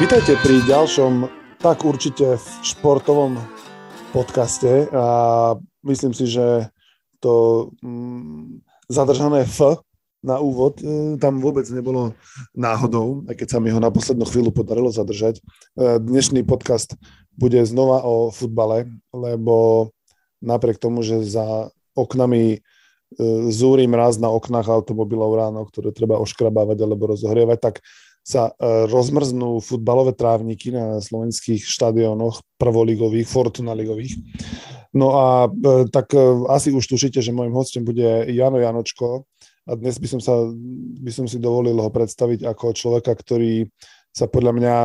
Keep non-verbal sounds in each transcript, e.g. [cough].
Vítajte pri ďalšom tak určite v športovom podcaste a myslím si, že to mm, zadržané F na úvod e, tam vôbec nebolo náhodou, aj keď sa mi ho na poslednú chvíľu podarilo zadržať. E, dnešný podcast bude znova o futbale, lebo napriek tomu, že za oknami E, zúri mraz na oknách automobilov ráno, ktoré treba oškrabávať alebo rozohrievať, tak sa e, rozmrznú futbalové trávniky na slovenských štadiónoch prvoligových, Fortuna ligových. No a e, tak asi už tušíte, že môjim hostom bude Jano Janočko a dnes by som, sa, by som si dovolil ho predstaviť ako človeka, ktorý sa podľa mňa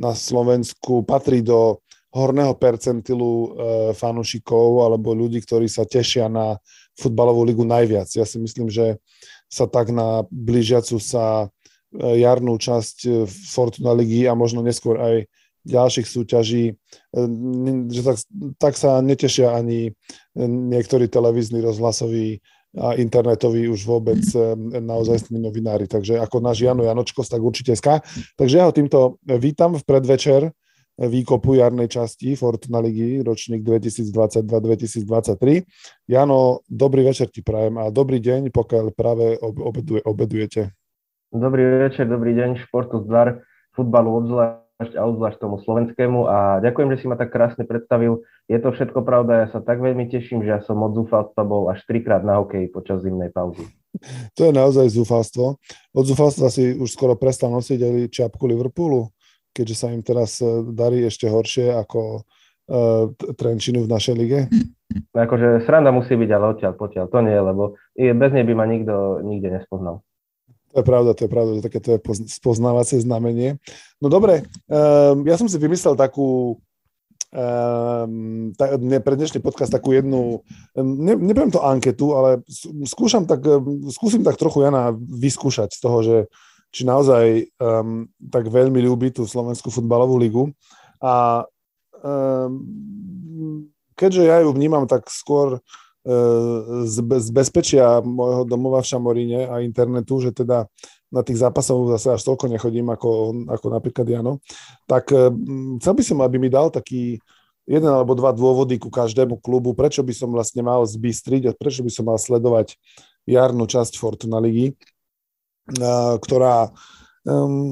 na Slovensku patrí do horného percentilu fanúšikov alebo ľudí, ktorí sa tešia na futbalovú ligu najviac. Ja si myslím, že sa tak na blížiacu sa e, jarnú časť e, Fortuna ligy a možno neskôr aj ďalších súťaží, e, že tak, tak sa netešia ani niektorí televízni, rozhlasoví a internetoví už vôbec naozaj novinári. Takže ako náš Jano Janočko, tak určite SK. Takže ja ho týmto vítam v predvečer výkopu jarnej časti Fortuna ligy, ročník 2022-2023. Jano, dobrý večer ti prajem a dobrý deň, pokiaľ práve obeduje, obedujete. Dobrý večer, dobrý deň, športu zdar, futbalu obzvlášť a obzvlášť tomu slovenskému a ďakujem, že si ma tak krásne predstavil. Je to všetko pravda, ja sa tak veľmi teším, že ja som od zúfalstva bol až trikrát na hokeji počas zimnej pauzy. To je naozaj zúfalstvo. Od zúfalstva si už skoro prestal nosiť aj čiapku Liverpoolu keďže sa im teraz e, darí ešte horšie ako uh, Trenčinu v našej lige? Akože sranda musí byť, ale odtiaľ potiaľ. To nie, lebo bez nej by ma nikto nikde nespoznal. To je pravda, to je pravda, že takéto je spoznávacie znamenie. No dobre, um, ja som si vymyslel takú, um, ta, pre dnešný podcast takú jednu, ne, neviem to anketu, ale skúšam tak, skúsim tak trochu Jana vyskúšať z toho, že či naozaj um, tak veľmi ľúbi tú Slovenskú futbalovú ligu. A um, keďže ja ju vnímam tak skôr z, z bezpečia môjho domova v Šamoríne a internetu, že teda na tých zápasov zase až toľko nechodím ako, ako napríklad Jano, tak um, chcel by som, aby mi dal taký jeden alebo dva dôvody ku každému klubu, prečo by som vlastne mal zbystriť a prečo by som mal sledovať jarnú časť Fortuna ligy ktorá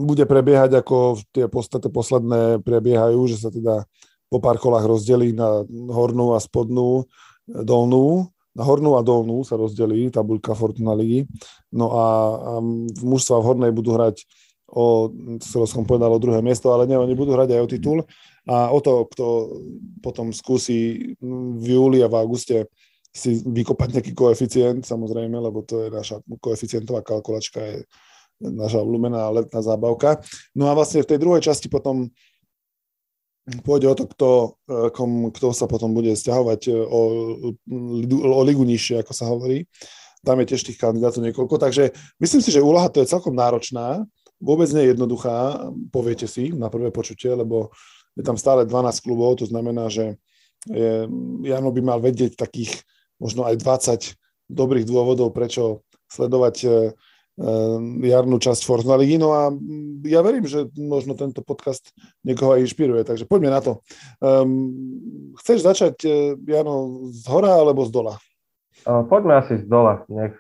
bude prebiehať ako tie podstate posledné prebiehajú, že sa teda po pár kolách rozdelí na hornú a spodnú, dolnú. Na hornú a dolnú sa rozdelí tabuľka Fortuna ligy. No a, a v mužstva v hornej budú hrať o, skoro som povedal, o druhé miesto, ale nie, oni budú hrať aj o titul a o to, kto potom skúsi v júli a v auguste si vykopať nejaký koeficient, samozrejme, lebo to je naša koeficientová kalkulačka, je naša obľúbená letná zábavka. No a vlastne v tej druhej časti potom pôjde o to, kto, kom, kto sa potom bude stiahovať e, o, o ligu nižšie, ako sa hovorí. Tam je tiež tých kandidátov niekoľko, takže myslím si, že úloha to je celkom náročná, vôbec nie je jednoduchá, poviete si na prvé počutie, lebo je tam stále 12 klubov, to znamená, že je, Jano by mal vedieť takých možno aj 20 dobrých dôvodov, prečo sledovať e, e, jarnú časť Fortuna ligy. No a ja verím, že možno tento podcast niekoho aj inšpiruje, takže poďme na to. Um, chceš začať, e, Jano, z hora alebo z dola? Poďme asi z dola, nech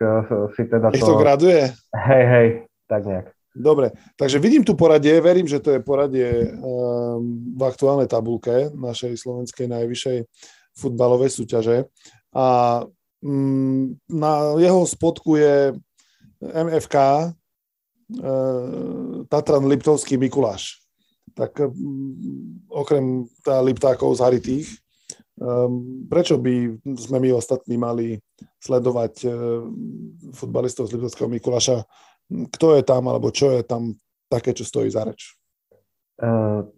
si teda nech to... to graduje? Hej, hej, tak nejak. Dobre, takže vidím tu poradie, verím, že to je poradie um, v aktuálnej tabulke našej slovenskej najvyššej futbalovej súťaže a mm, na jeho spodku je MFK e, Tatran Liptovský Mikuláš. Tak okrem tá Liptákov z Haritých, um, prečo by sme my ostatní mali sledovať uh, futbalistov z Liptovského Mikuláša? Kto je tam, alebo čo je tam také, čo stojí za reč?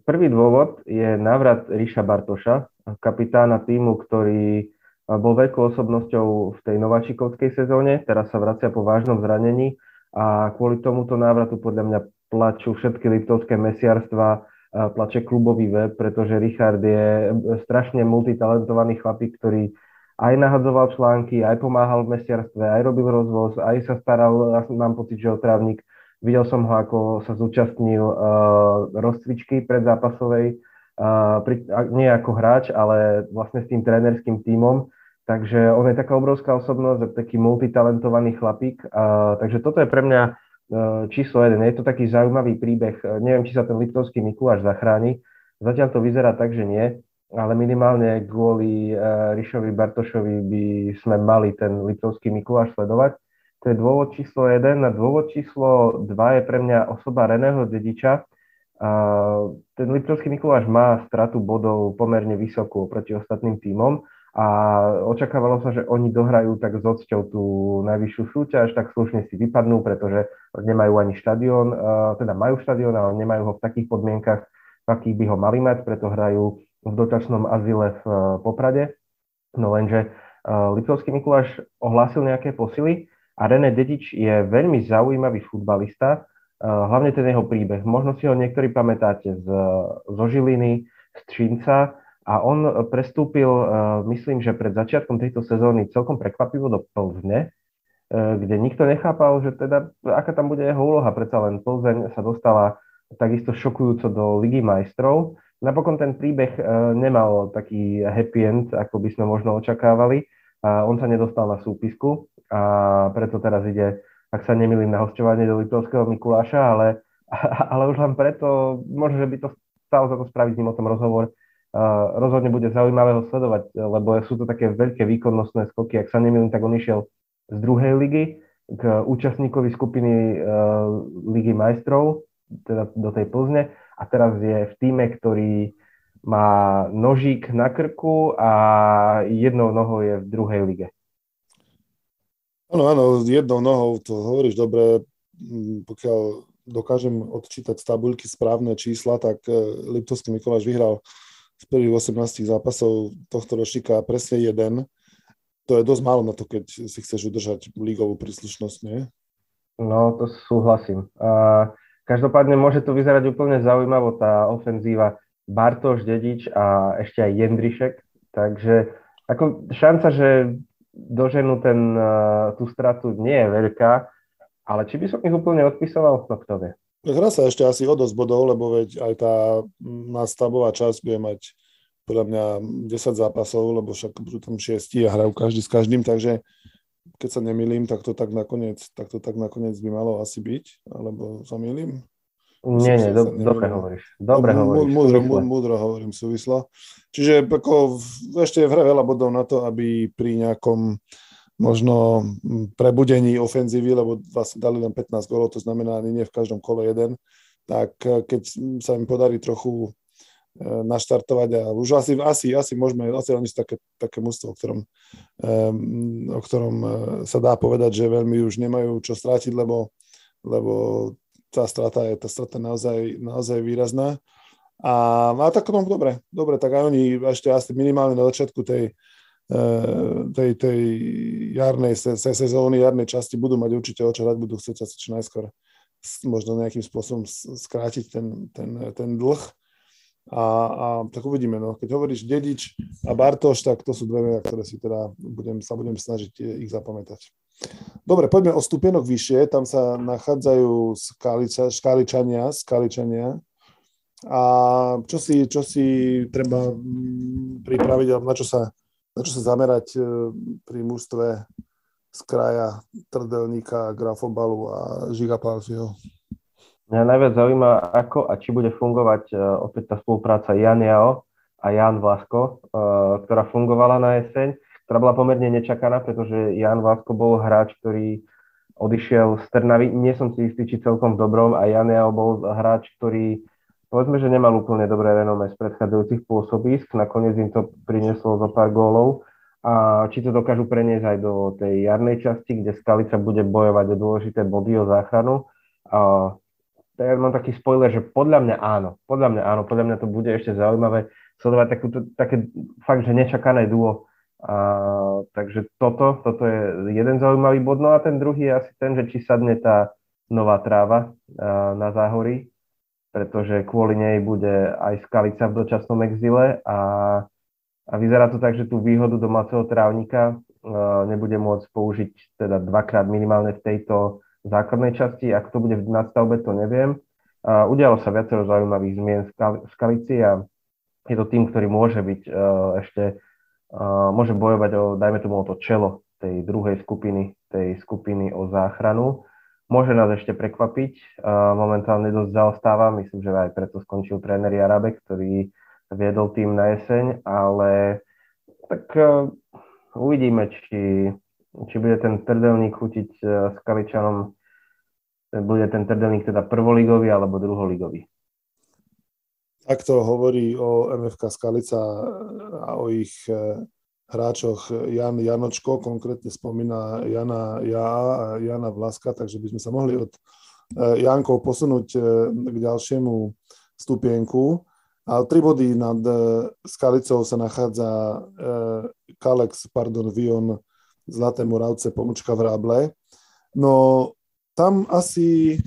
Prvý dôvod je návrat Ríša Bartoša, kapitána týmu, ktorý bol veľkou osobnosťou v tej nováčikovskej sezóne, teraz sa vracia po vážnom zranení a kvôli tomuto návratu podľa mňa plačú všetky liptovské mesiarstva, plače klubový web, pretože Richard je strašne multitalentovaný chlapík, ktorý aj nahadzoval články, aj pomáhal v mesiarstve, aj robil rozvoz, aj sa staral, mám pocit, že o trávnik Videl som ho, ako sa zúčastnil uh, rozcvičky predzápasovej, uh, pri, nie ako hráč, ale vlastne s tým trénerským tímom. Takže on je taká obrovská osobnosť, taký multitalentovaný chlapík. Uh, takže toto je pre mňa uh, číslo jeden. Je to taký zaujímavý príbeh. Uh, neviem, či sa ten Liptovský Mikuláš zachráni. Zatiaľ to vyzerá tak, že nie ale minimálne kvôli uh, Rišovi Bartošovi by sme mali ten Liptovský Mikuláš sledovať. To je dôvod číslo 1. Na dôvod číslo 2 je pre mňa osoba Reného Dediča. Ten Liptovský Mikuláš má stratu bodov pomerne vysokú proti ostatným tímom a očakávalo sa, že oni dohrajú tak s odsťou tú najvyššiu súťaž, tak slušne si vypadnú, pretože nemajú ani štadión, teda majú štadión, ale nemajú ho v takých podmienkach, v akých by ho mali mať, preto hrajú v dotačnom azile v eh, Poprade. No lenže uh, Liptovský Mikuláš ohlásil nejaké posily a René Dedič je veľmi zaujímavý futbalista, uh, hlavne ten jeho príbeh. Možno si ho niektorí pamätáte z, zo Žiliny, z Třinca a on prestúpil, uh, myslím, že pred začiatkom tejto sezóny celkom prekvapivo do Plzne, kde nikto nechápal, že teda, aká tam bude jeho úloha. Predsa len Plzeň sa dostala takisto šokujúco do Ligy majstrov Napokon ten príbeh e, nemal taký happy end, ako by sme možno očakávali. On sa nedostal na súpisku a preto teraz ide, ak sa nemýlim, na hostovanie do Litovského Mikuláša, ale, [laughs] ale už len preto, možno, že by to stalo za to spraviť s ním o tom rozhovor. Rozhodne bude zaujímavé ho sledovať, lebo sú to také veľké výkonnostné skoky. Ak sa nemýlim, tak on išiel z druhej ligy k účastníkovi skupiny uh, Ligy majstrov, teda do tej Plzne a teraz je v týme, ktorý má nožík na krku a jednou nohou je v druhej lige. Áno, áno, jednou nohou to hovoríš dobre, mm, pokiaľ dokážem odčítať z tabuľky správne čísla, tak e, Liptovský Mikuláš vyhral z prvých 18 zápasov tohto ročníka presne jeden. To je dosť málo na to, keď si chceš udržať lígovú príslušnosť, nie? No, to súhlasím. A Každopádne môže to vyzerať úplne zaujímavo, tá ofenzíva Bartoš, Dedič a ešte aj Jendrišek. Takže ako šanca, že doženú ten, tú stratu nie je veľká, ale či by som ich úplne odpisoval, no kto vie. Hra sa ešte asi o dosť bodov, lebo veď aj tá nástavová časť bude mať podľa mňa 10 zápasov, lebo však budú tam 6 a hrajú každý s každým, takže keď sa nemýlim, tak to tak nakoniec, tak to tak nakoniec by malo asi byť, alebo sa milím? Nie, nie, do, dobre hovoríš. Dobre no, hovoríš. Múdro, múdro hovorím súvislo. Čiže ako ešte je hre veľa bodov na to, aby pri nejakom možno prebudení ofenzívy, lebo vlastne dali len 15 gólov, to znamená ani nie v každom kole jeden, tak keď sa im podarí trochu E, naštartovať a už asi, asi, asi môžeme, asi oni také, také mústvo, o ktorom, o ktorom sa dá povedať, že veľmi už nemajú čo strátiť, lebo, lebo tá strata je tá strata naozaj, naozaj výrazná. A, a tak no, dobre, dobre, tak aj oni ešte asi minimálne na začiatku tej, tej, tej jarnej sezóny, jarnej časti budú mať určite o čo hrať, budú chcieť asi čo najskôr možno nejakým spôsobom skrátiť ten, ten, ten dlh a, a tak uvidíme. No. Keď hovoríš Dedič a Bartoš, tak to sú dve mená, ktoré si teda budem, sa budem snažiť ich zapamätať. Dobre, poďme o stupienok vyššie. Tam sa nachádzajú skaliča, škaličania, skaličania. A čo si, čo si treba mm, pripraviť, alebo na čo sa, na čo sa zamerať e, pri mužstve z kraja Trdelníka, Grafobalu a Žiga Palfiho? Mňa najviac zaujíma, ako a či bude fungovať uh, opäť tá spolupráca Jan Jao a Jan Vlasko, uh, ktorá fungovala na jeseň, ktorá bola pomerne nečakaná, pretože Jan Vlasko bol hráč, ktorý odišiel z Trnavy, nie som si istý, či celkom v dobrom, a Jan Jao bol hráč, ktorý povedzme, že nemal úplne dobré renome z predchádzajúcich pôsobisk, nakoniec im to prinieslo zo pár gólov a či to dokážu preniesť aj do tej jarnej časti, kde Skalica bude bojovať o dôležité body o záchranu. A ja mám taký spoiler, že podľa mňa áno, podľa mňa áno, podľa mňa to bude ešte zaujímavé sledovať takúto, také fakt, že nečakané duo. A, takže toto, toto je jeden zaujímavý bod. No a ten druhý je asi ten, že či sadne tá nová tráva a, na záhory, pretože kvôli nej bude aj skalica v dočasnom exile a, a vyzerá to tak, že tú výhodu domáceho trávnika a, nebude môcť použiť teda dvakrát minimálne v tejto základnej časti. Ak to bude v nadstavbe, to neviem. Udialo sa viacero zaujímavých zmien v Skalici a je to tým, ktorý môže byť uh, ešte, uh, môže bojovať o, dajme tomu o to čelo tej druhej skupiny, tej skupiny o záchranu. Môže nás ešte prekvapiť, momentálne dosť zaostáva, myslím, že aj preto skončil tréner Jarabek, ktorý viedol tým na jeseň, ale tak uh, uvidíme, či, či bude ten trdelník chutiť uh, s Kaličanom. Bude ten trdelník teda prvoligový alebo druholigový. Takto hovorí o MFK Skalica a o ich e, hráčoch Jan Janočko, konkrétne spomína Jana Ja a Jana Vlaska, takže by sme sa mohli od e, Jankov posunúť e, k ďalšiemu stupienku. A tri body nad Skalicou sa nachádza Kalex, pardon, Vion, Zlaté Moravce, Pomočka v Ráble. No tam asi,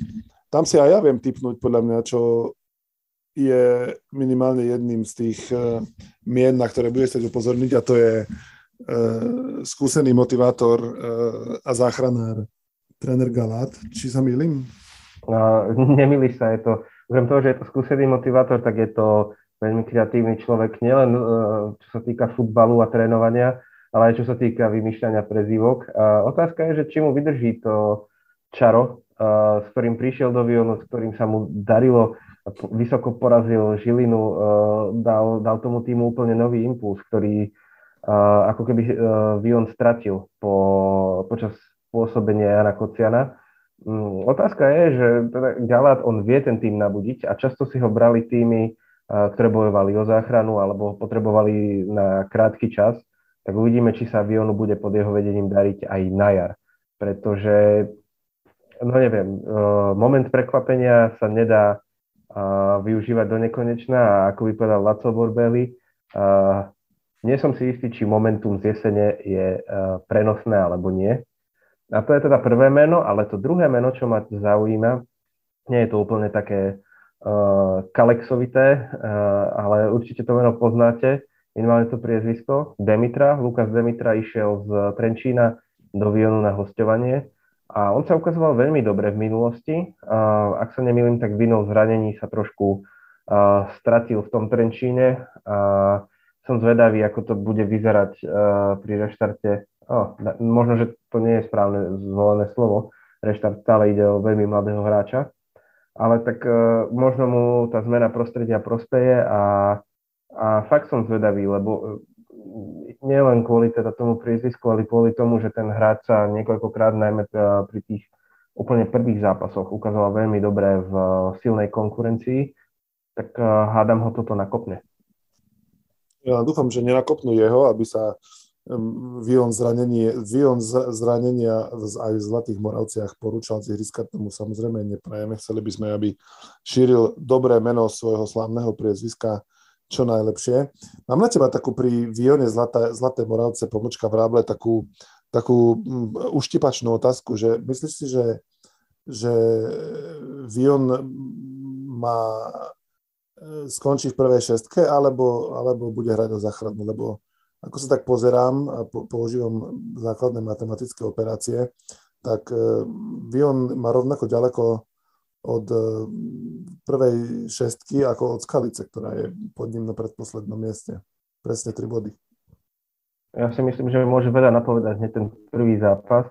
tam si aj ja viem typnúť podľa mňa, čo je minimálne jedným z tých uh, mien, na ktoré bude chcieť upozorniť a to je uh, skúsený motivátor uh, a záchranár tréner Galát. Či sa milím? Uh, [laughs] nemýliš sa, je to, okrem toho, že je to skúsený motivátor, tak je to veľmi kreatívny človek, nielen čo sa týka futbalu a trénovania, ale aj čo sa týka vymýšľania prezývok. Uh, otázka je, že či mu vydrží to čaro, s ktorým prišiel do Vionu, s ktorým sa mu darilo, vysoko porazil Žilinu, dal, dal tomu týmu úplne nový impuls, ktorý ako keby Vion stratil po, počas pôsobenia Jana Kociana. Mm, otázka je, že teda Galát, on vie ten tým nabudiť a často si ho brali týmy, ktoré bojovali o záchranu alebo potrebovali na krátky čas, tak uvidíme, či sa Vionu bude pod jeho vedením dariť aj na jar. Pretože no neviem, moment prekvapenia sa nedá využívať do nekonečna a ako by povedal Laco Borbeli, nie som si istý, či momentum z jesene je prenosné alebo nie. A to je teda prvé meno, ale to druhé meno, čo ma zaujíma, nie je to úplne také uh, kalexovité, uh, ale určite to meno poznáte, minimálne to priezvisko, Demitra. Lukas Demitra išiel z Trenčína do Vionu na hostovanie a on sa ukazoval veľmi dobre v minulosti. Ak sa nemýlim, tak vinou zranení sa trošku stratil v tom Trenčíne. Som zvedavý, ako to bude vyzerať pri reštarte. Oh, možno, že to nie je správne zvolené slovo. Reštart stále ide o veľmi mladého hráča. Ale tak a, možno mu tá zmena prostredia prospeje a, a fakt som zvedavý, lebo nielen kvôli teda tomu priezvisku, ale kvôli tomu, že ten hráč sa niekoľkokrát najmä e, pri tých úplne prvých zápasoch ukazoval veľmi dobre v e, silnej konkurencii, tak e, hádam ho toto nakopne. Ja dúfam, že nenakopnú jeho, aby sa Vion, zranenie, Vion zranenia aj v Zlatých Moravciach porúčal získať tomu samozrejme neprajeme. Chceli by sme, aby šíril dobré meno svojho slávneho priezviska čo najlepšie. Mám na teba takú pri Vione Zlaté, Zlaté Moravce, pomočka v Ráble, takú, takú mm, uštipačnú otázku, že myslíš si, že, že Vion má e, skončí v prvej šestke, alebo, alebo bude hrať o záchranu, lebo ako sa tak pozerám a po, používam základné matematické operácie, tak e, Vion má rovnako ďaleko od e, prvej šestky ako od Skalice, ktorá je pod ním na predposlednom mieste. Presne tri body. Ja si myslím, že môže veľa napovedať hneď ten prvý zápas,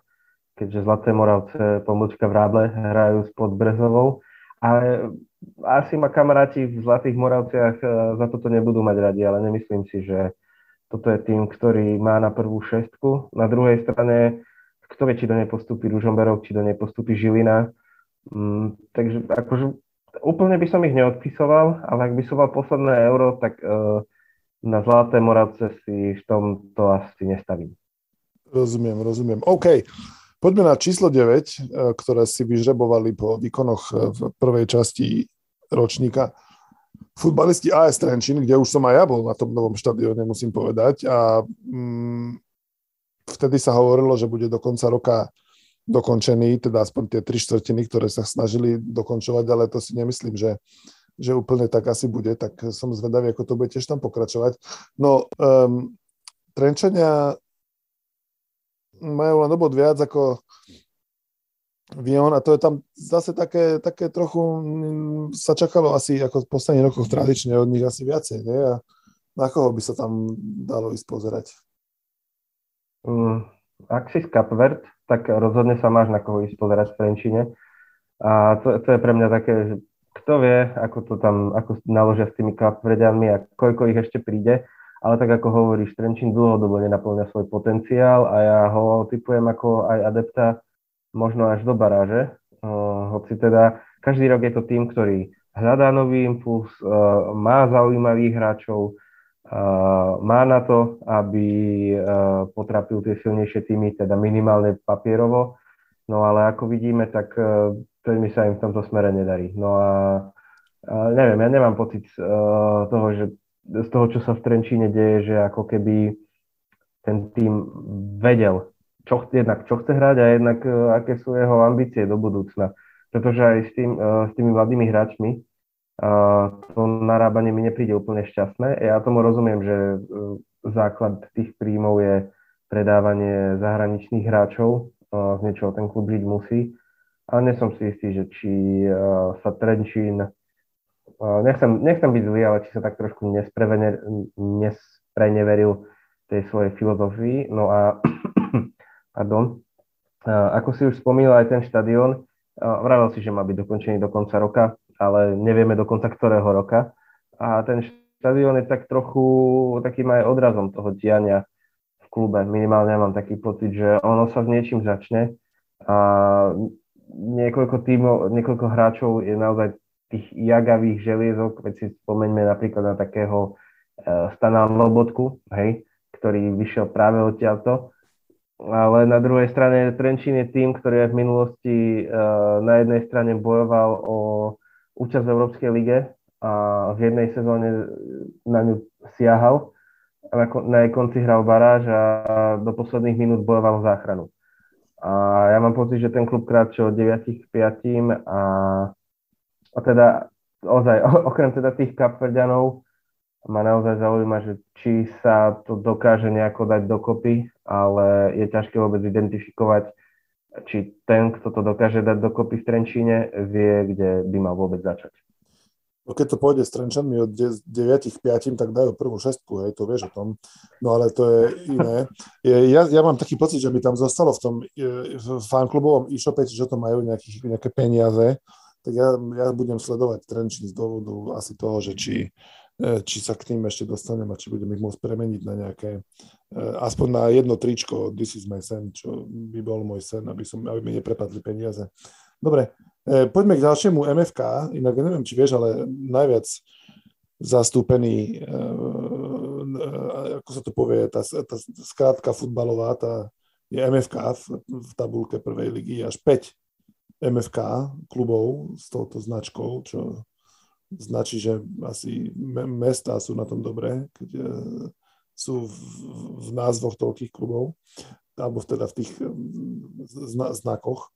keďže Zlaté Moravce pomôčka v Ráble hrajú s Podbrezovou. Ale asi ma kamaráti v Zlatých Moravciach e, za toto nebudú mať radi, ale nemyslím si, že toto je tým, ktorý má na prvú šestku. Na druhej strane, kto vie, či do nej postupí Ružomberok, či do nej postupí Žilina Mm, takže akože úplne by som ich neodpisoval, ale ak by som mal posledné euro, tak uh, na Zlaté Moravce si v tom to asi nestavím. Rozumiem, rozumiem. OK. Poďme na číslo 9, e, ktoré si vyžrebovali po výkonoch e, v prvej časti ročníka. Futbalisti AS Trenčín, kde už som aj ja bol na tom novom štadióne, musím povedať. A mm, vtedy sa hovorilo, že bude do konca roka dokončený, teda aspoň tie tri štvrtiny, ktoré sa snažili dokončovať, ale to si nemyslím, že, že úplne tak asi bude, tak som zvedavý, ako to bude tiež tam pokračovať. No, um, Trenčania majú len obod viac ako Vion a to je tam zase také, také trochu, mm, sa čakalo asi ako v posledných rokoch tradične od nich asi viacej, nie? A na koho by sa tam dalo ísť pozerať? Mm, ak si z Kapvert, tak rozhodne sa máš na koho ísť pozerať v Trenčine. A to, to je pre mňa také, že kto vie, ako to tam, ako naložia s tými Kapverdianmi a koľko ich ešte príde. Ale tak ako hovoríš, Trenčín dlhodobo nenaplňa svoj potenciál a ja ho typujem ako aj adepta možno až do baráže. Uh, hoci teda každý rok je to tým, ktorý hľadá nový impuls, uh, má zaujímavých hráčov, má na to, aby uh, potrapil tie silnejšie týmy, teda minimálne papierovo. No ale ako vidíme, tak uh, mi sa im v tomto smere nedarí. No a neviem, ja nemám pocit uh, toho, že z toho, čo sa v Trenčíne deje, že ako keby ten tým vedel, čo, jednak čo chce hrať a jednak uh, aké sú jeho ambície do budúcna. Pretože aj s, tým, s tými mladými hráčmi to narábanie mi nepríde úplne šťastné. Ja tomu rozumiem, že uh, základ tých príjmov je predávanie zahraničných hráčov, z niečoho ten klub žiť musí, ale nie som si istý, že či uh, sa Trenčín, uh, nechcem, nechcem byť zlý, ale či sa tak trošku nespreneveril tej svojej filozofii. No a [coughs] Pardon. Ako si už spomínal aj ten štadión, vravel si, že má byť dokončený do konca roka, ale nevieme do konca ktorého roka. A ten štadión je tak trochu takým aj odrazom toho diania v klube. Minimálne mám taký pocit, že ono sa s niečím začne a niekoľko tímov, niekoľko hráčov je naozaj tých jagavých želiezok, veď si spomeňme napríklad na takého uh, Stana Lobotku, hej, ktorý vyšiel práve odtiaľto ale na druhej strane Trenčín je tým, ktorý aj v minulosti uh, na jednej strane bojoval o účasť v Európskej lige a v jednej sezóne na ňu siahal a na, na jej konci hral baráž a do posledných minút bojoval o záchranu. A ja mám pocit, že ten klub kráčil od 9 k 5 a, a teda ozaj, okrem teda tých kapverďanov, ma naozaj zaujíma, že či sa to dokáže nejako dať dokopy, ale je ťažké vôbec identifikovať, či ten, kto to dokáže dať dokopy v Trenčíne, vie, kde by mal vôbec začať. No keď to pôjde s Trenčanmi od 9 k 5, tak dajú prvú šestku, hej, to vieš o tom. No ale to je iné. [laughs] Ja, ja mám taký pocit, že by tam zostalo v tom fanklubovom e-shope, že to majú nejakých, nejaké peniaze, tak ja, ja budem sledovať Trenčín z dôvodu asi toho, že či, E, či sa k tým ešte dostanem a či budem ich môcť premeniť na nejaké, e, aspoň na jedno tričko This is my sen, čo by bol môj sen, aby, som, aby mi neprepadli peniaze. Dobre, e, poďme k ďalšiemu MFK, inak neviem, či vieš, ale najviac zastúpený, ako sa to povie, tá, tá skrátka futbalová, tá je MFK v, v tabulke prvej ligy, až 5 MFK klubov s touto značkou, čo značí, že asi mesta sú na tom dobré, keď sú v, v názvoch toľkých klubov, alebo teda v tých e, zna, znakoch.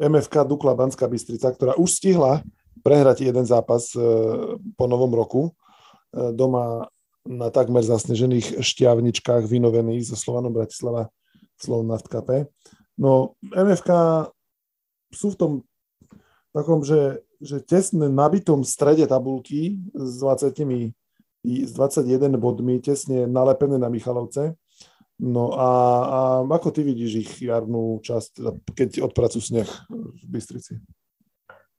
MFK Dukla Banská Bystrica, ktorá už stihla prehrať jeden zápas e, po novom roku doma na takmer zasnežených šťavničkách vynovených zo Slovanom Bratislava v Slovan Naftkape. No MFK sú v tom takom, že že tesne nabitom strede tabulky s 20 s 21 bodmi, tesne nalepené na Michalovce. No a, a ako ty vidíš ich jarnú časť, keď odpracujú sneh v Bystrici?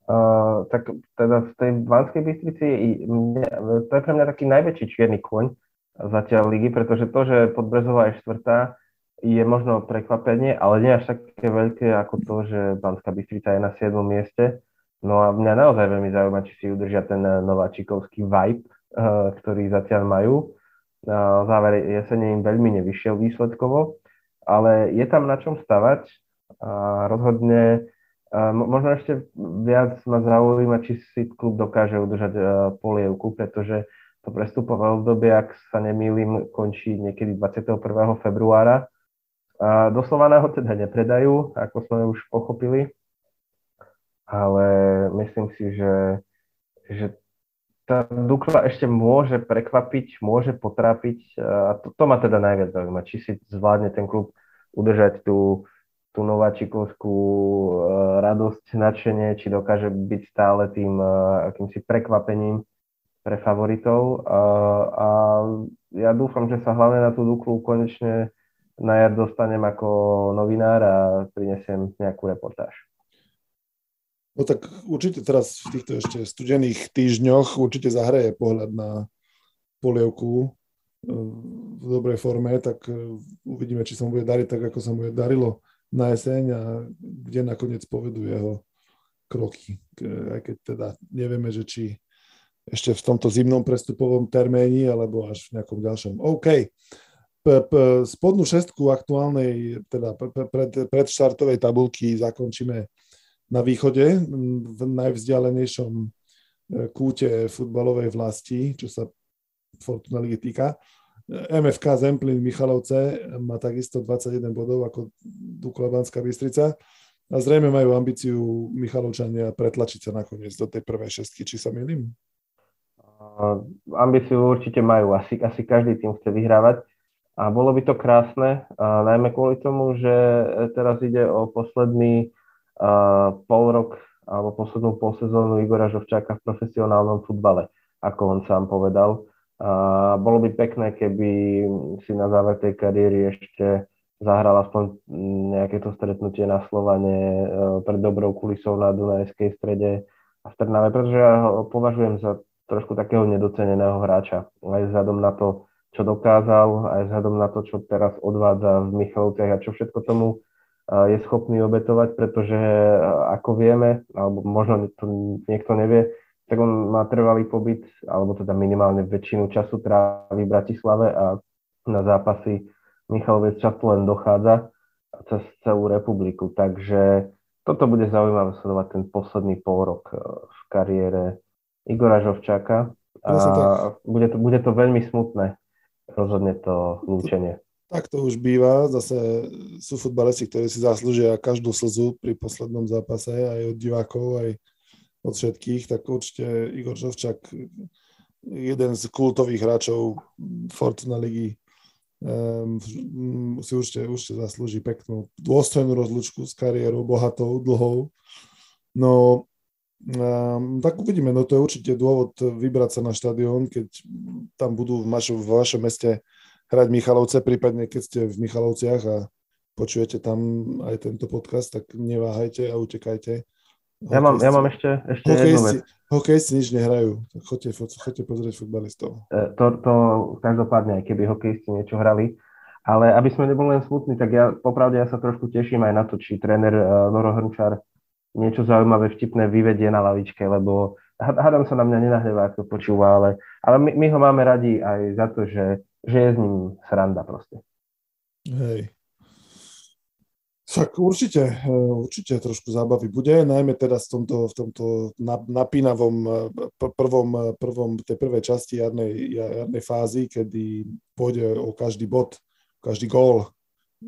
Uh, tak teda v tej Banskej Bystrici to je pre mňa taký najväčší čierny kôň zatiaľ ligy, pretože to, že Podbrezová je štvrtá, je možno prekvapenie, ale nie až také veľké ako to, že Banská Bystrica je na 7. mieste. No a mňa naozaj veľmi zaujíma, či si udržia ten eh, nováčikovský vibe, ktorý zatiaľ majú. Záver jesene im veľmi nevyšiel výsledkovo, ale je tam na čom stavať. A rozhodne uh, možno ešte viac ma zaujíma, či si klub dokáže udržať uh, polievku, pretože to prestupové obdobie, ak sa nemýlim, končí niekedy 21. februára. A doslova ho teda nepredajú, ako sme už pochopili ale myslím si, že, že tá Dukla ešte môže prekvapiť, môže potrápiť a to, to ma teda najviac zaujíma, či si zvládne ten klub udržať tú tú nováčikovskú radosť, nadšenie, či dokáže byť stále tým akýmsi prekvapením pre favoritov. A, a ja dúfam, že sa hlavne na tú Duklu konečne na jar dostanem ako novinár a prinesiem nejakú reportáž. No tak určite teraz v týchto ešte studených týždňoch určite zahraje pohľad na polievku e, v dobrej forme, tak e, uvidíme, či sa mu bude dariť tak, ako sa mu je darilo na jeseň a kde nakoniec povedú jeho kroky. Aj keď teda nevieme, že či ešte v tomto zimnom prestupovom terméni alebo až v nejakom ďalšom. OK. Spodnú šestku aktuálnej, teda pred, pred štartovej tabulky zakončíme na východe, v najvzdialenejšom e, kúte futbalovej vlasti, čo sa Fortuna ligy týka. MFK Zemplín Michalovce má takisto 21 bodov ako Dukla Banská Bystrica a zrejme majú ambíciu Michalovčania pretlačiť sa nakoniec do tej prvej šestky, či sa milím? Ambíciu určite majú, asi, asi každý tým chce vyhrávať a bolo by to krásne, a najmä kvôli tomu, že teraz ide o posledný pol rok alebo poslednú polsezónu Igora Žovčáka v profesionálnom futbale, ako on sám povedal. A bolo by pekné, keby si na záver tej kariéry ešte zahral aspoň nejaké to stretnutie na Slovane e, pred dobrou kulisou na Dunajskej strede a v Trnave, pretože ja ho považujem za trošku takého nedoceneného hráča. Aj vzhľadom na to, čo dokázal, aj vzhľadom na to, čo teraz odvádza v Michalovciach a čo všetko tomu je schopný obetovať, pretože ako vieme, alebo možno to niekto nevie, tak on má trvalý pobyt, alebo teda minimálne väčšinu času trávi v Bratislave a na zápasy Michalovec často len dochádza cez celú republiku. Takže toto bude zaujímavé sledovať ten posledný pol rok e, v kariére Igora Žovčáka. A bude to, bude to veľmi smutné, rozhodne to lúčenie. Tak to už býva. Zase sú futbalisti, ktorí si zaslúžia každú slzu pri poslednom zápase, aj od divákov, aj od všetkých. Tak určite Igor Žovčak, jeden z kultových hráčov Fortuna ligy, um, si určite, určite zaslúži peknú dôstojnú rozlučku s kariérou, bohatou, dlhou. No, um, tak uvidíme, no to je určite dôvod vybrať sa na štadión, keď tam budú v, vašom, v vašom meste hrať Michalovce, prípadne keď ste v Michalovciach a počujete tam aj tento podcast, tak neváhajte a utekajte. Ja mám, ja mám ešte, ešte jednu vec. Hokejisti nič nehrajú, choďte, choďte pozrieť futbalistov. E, to, to každopádne, aj keby hokejisti niečo hrali. Ale aby sme neboli len smutní, tak ja popravde ja sa trošku teším aj na to, či tréner Noro Hrnčár niečo zaujímavé, vtipné vyvedie na lavičke, lebo hádam sa na mňa nenahnevá, ak to počúva, ale, ale my, my ho máme radi aj za to, že že je s ním sranda proste. Hej. Však určite, e, určite trošku zábavy bude, najmä teda v tomto, v tomto napínavom e, prvom, e, prvom, tej prvej časti jarnej, jarnej fázy, kedy pôjde o každý bod, o každý gól,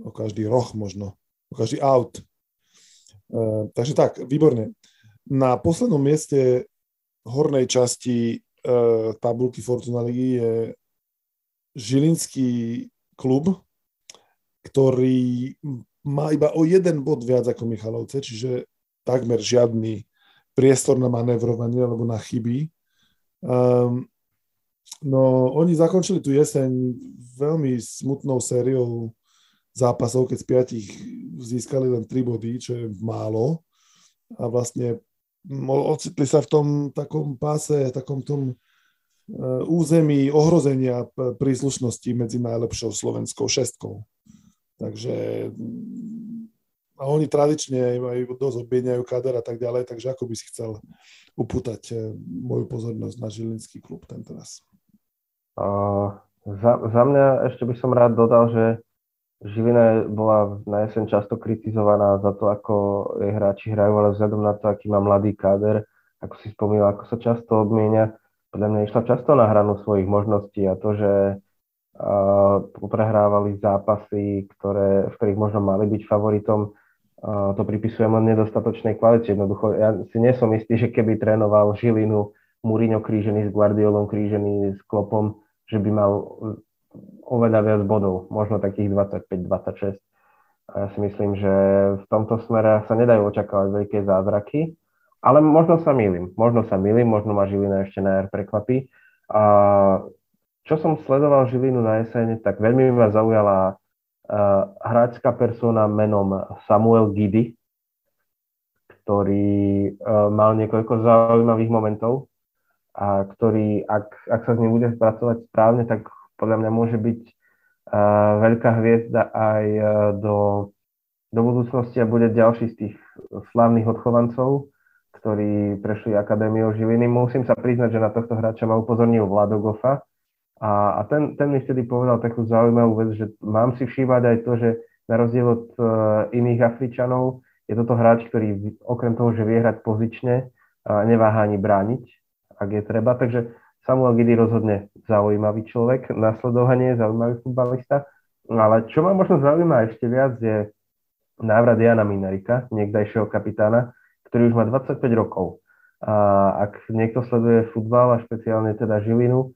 o každý roh možno, o každý out. Takže tak, výborne. Na poslednom mieste hornej časti tabulky Fortuna Ligy je Žilinský klub, ktorý má iba o jeden bod viac ako Michalovce, čiže takmer žiadny priestor na manévrovanie alebo na chyby. Um, no, oni zakončili tú jeseň veľmi smutnou sériou zápasov, keď z piatich získali len 3 body, čo je málo. A vlastne ocitli sa v tom takom páse, takom tom území ohrozenia príslušnosti medzi najlepšou slovenskou šestkou. Takže a oni tradične majú dosť objedňajú kader a tak ďalej, takže ako by si chcel upútať eh, moju pozornosť na Žilinský klub tento raz? Uh, za, za mňa ešte by som rád dodal, že Žilina bola na jeseň často kritizovaná za to, ako jej hráči hrajú, ale vzhľadom na to, aký má mladý káder, ako si spomínal, ako sa často obmienia, podľa mňa išla často na hranu svojich možností a to, že uh, prehrávali zápasy, ktoré, v ktorých možno mali byť favoritom, uh, to pripisujem len nedostatočnej kvalite. Jednoducho, ja si nie som istý, že keby trénoval Žilinu Mourinho krížený s Guardiolom krížený s Klopom, že by mal oveľa viac bodov, možno takých 25-26. A ja si myslím, že v tomto smere sa nedajú očakávať veľké zázraky, ale možno sa milím. Možno sa milím, možno ma Žilina ešte na jar prekvapí. A čo som sledoval Žilinu na jeseň, tak veľmi ma zaujala hráčská persona menom Samuel Giddy, ktorý uh, mal niekoľko zaujímavých momentov a ktorý, ak, ak sa s ním bude spracovať správne, tak podľa mňa môže byť uh, veľká hviezda aj uh, do, do budúcnosti a bude ďalší z tých slavných odchovancov, ktorí prešli Akadémiou Žiliny. Musím sa priznať, že na tohto hráča ma upozornil Vlado Gofa, a, a ten, ten mi vtedy povedal takú zaujímavú vec, že mám si všívať aj to, že na rozdiel od uh, iných Afričanov je toto hráč, ktorý okrem toho, že vie hrať pozične, uh, neváha ani brániť, ak je treba. Takže Samuel Giddy rozhodne zaujímavý človek, nasledovanie, zaujímavý futbalista. Ale čo ma možno zaujíma ešte viac je návrat Jana Minarika, niekdajšieho kapitána, ktorý už má 25 rokov. A ak niekto sleduje futbal a špeciálne teda Žilinu,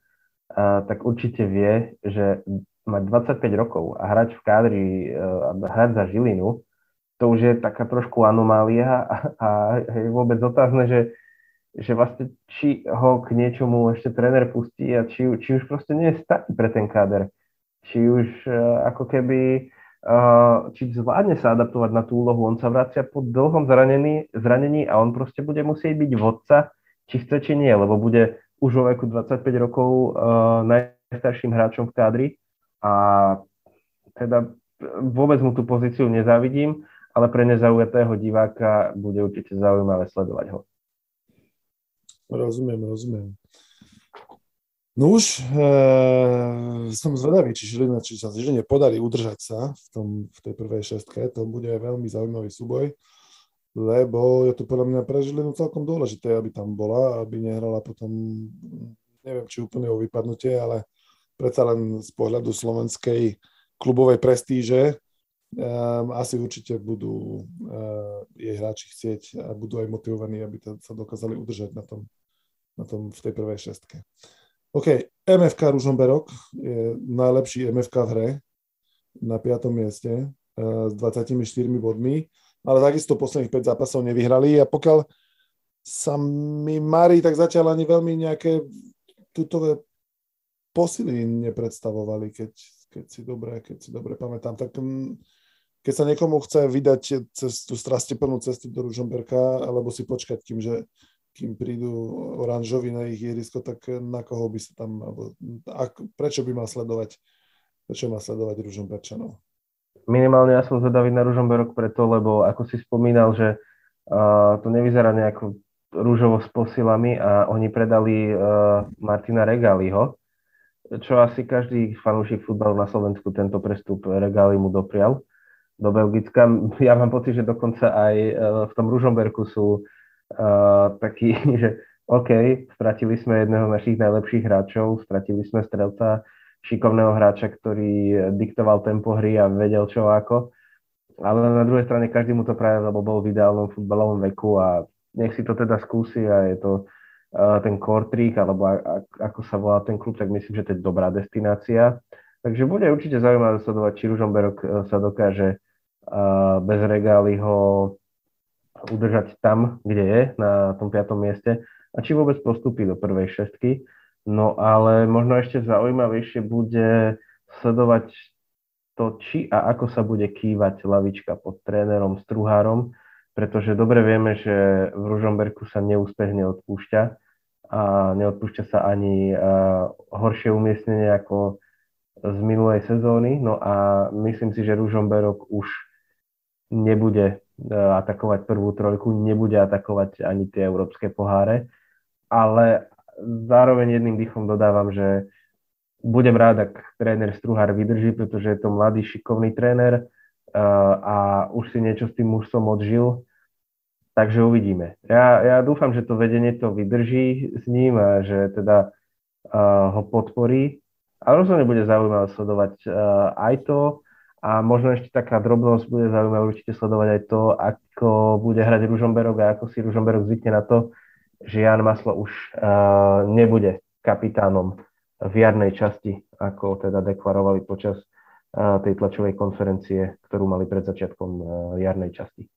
a, tak určite vie, že mať 25 rokov a hrať v kádri, e, a hrať za Žilinu, to už je taká trošku anomália a, a je vôbec otázne, že, že vlastne či ho k niečomu ešte tréner pustí a či, či už proste nie je starý pre ten káder. Či už uh, ako keby, či zvládne sa adaptovať na tú úlohu. On sa vracia po dlhom zranení, zranení a on proste bude musieť byť vodca, či chce, či nie, lebo bude už vo veku 25 rokov uh, najstarším hráčom v kádri a teda vôbec mu tú pozíciu nezávidím, ale pre nezaujatého diváka bude určite zaujímavé sledovať ho. Rozumiem, rozumiem. No už e, som zvedavý, či Žilina, či sa Žiline podarí udržať sa v, tom, v tej prvej šestke. To bude veľmi zaujímavý súboj lebo je to podľa mňa pre Žilinu celkom dôležité, aby tam bola, aby nehrala potom, neviem, či úplne o vypadnutie, ale predsa len z pohľadu slovenskej klubovej prestíže um, asi určite budú uh, jej hráči chcieť a budú aj motivovaní, aby sa dokázali udržať na tom, na tom v tej prvej šestke. OK, MFK Ružomberok je najlepší MFK v hre na piatom mieste uh, s 24 bodmi ale takisto posledných 5 zápasov nevyhrali a pokiaľ sa mi marí, tak zatiaľ ani veľmi nejaké tutové posily nepredstavovali, keď, keď, si dobre, keď si dobre pamätám. Tak mm, keď sa niekomu chce vydať cez tú strasteplnú cestu do Ružomberka, alebo si počkať, kým, že, kým prídu oranžovi na ich ihrisko, tak na koho by sa tam, alebo, ak, prečo by mal sledovať, prečo má sledovať Ružomberčanov? minimálne ja som zvedavý na Ružomberok preto, lebo ako si spomínal, že uh, to nevyzerá nejako rúžovo s posilami a oni predali uh, Martina Regaliho, čo asi každý fanúšik futbalu na Slovensku tento prestup Regali mu doprial do Belgicka. [laughs] Ja mám pocit, že dokonca aj uh, v tom Ružomberku sú uh, takí, [laughs] že OK, stratili sme jedného z našich najlepších hráčov, stratili sme strelca, šikovného hráča, ktorý diktoval tempo hry a vedel čo ako. Ale na druhej strane každý mu to praje, lebo bol v ideálnom futbalovom veku a nech si to teda skúsi a je to uh, ten Kortrík, alebo a, a, ako sa volá ten klub, tak myslím, že to je dobrá destinácia. Takže bude určite zaujímavé sledovať, či Ružomberok uh, sa dokáže uh, bez regály ho udržať tam, kde je, na tom piatom mieste a či vôbec postupí do prvej šestky. No ale možno ešte zaujímavejšie bude sledovať to, či a ako sa bude kývať lavička pod trénerom Struhárom, pretože dobre vieme, že v Ružomberku sa neúspech neodpúšťa a neodpúšťa sa ani horšie umiestnenie ako z minulej sezóny. No a myslím si, že Ružomberok už nebude atakovať prvú trojku, nebude atakovať ani tie európske poháre, ale zároveň jedným dýchom dodávam, že budem rád, ak tréner Struhár vydrží, pretože je to mladý, šikovný tréner a už si niečo s tým mužstvom odžil, takže uvidíme. Ja, ja dúfam, že to vedenie to vydrží s ním a že teda ho podporí. A rozhodne bude zaujímavé sledovať aj to, a možno ešte taká drobnosť bude zaujímavé určite sledovať aj to, ako bude hrať Ružomberok a ako si Ružomberok zvykne na to, že Jan Maslo už uh, nebude kapitánom v jarnej časti, ako teda deklarovali počas tej tlačovej konferencie, ktorú mali pred začiatkom jarnej časti.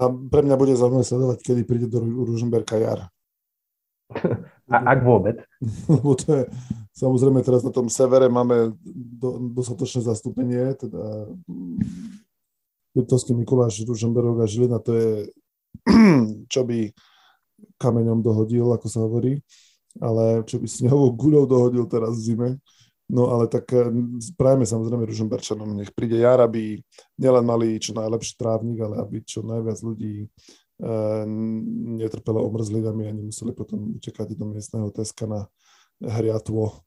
A pre mňa bude zaujímavé sledovať, kedy príde do Ružomberka jar. [laughs] A, ak vôbec. [laughs] Lebo to je, samozrejme teraz na tom severe máme do, dostatočné zastúpenie, teda Liptovský Mikuláš, Ružomberok a Žilina, to je [clears throat] čo by kameňom dohodil, ako sa hovorí, ale čo by snehovou guľou dohodil teraz v zime. No ale tak eh, prajeme samozrejme Ružomberčanom, nech príde jar, aby nielen mali čo najlepší trávnik, ale aby čo najviac ľudí netrpelo omrzlinami a nemuseli potom utekať do miestneho teska na hriatvo,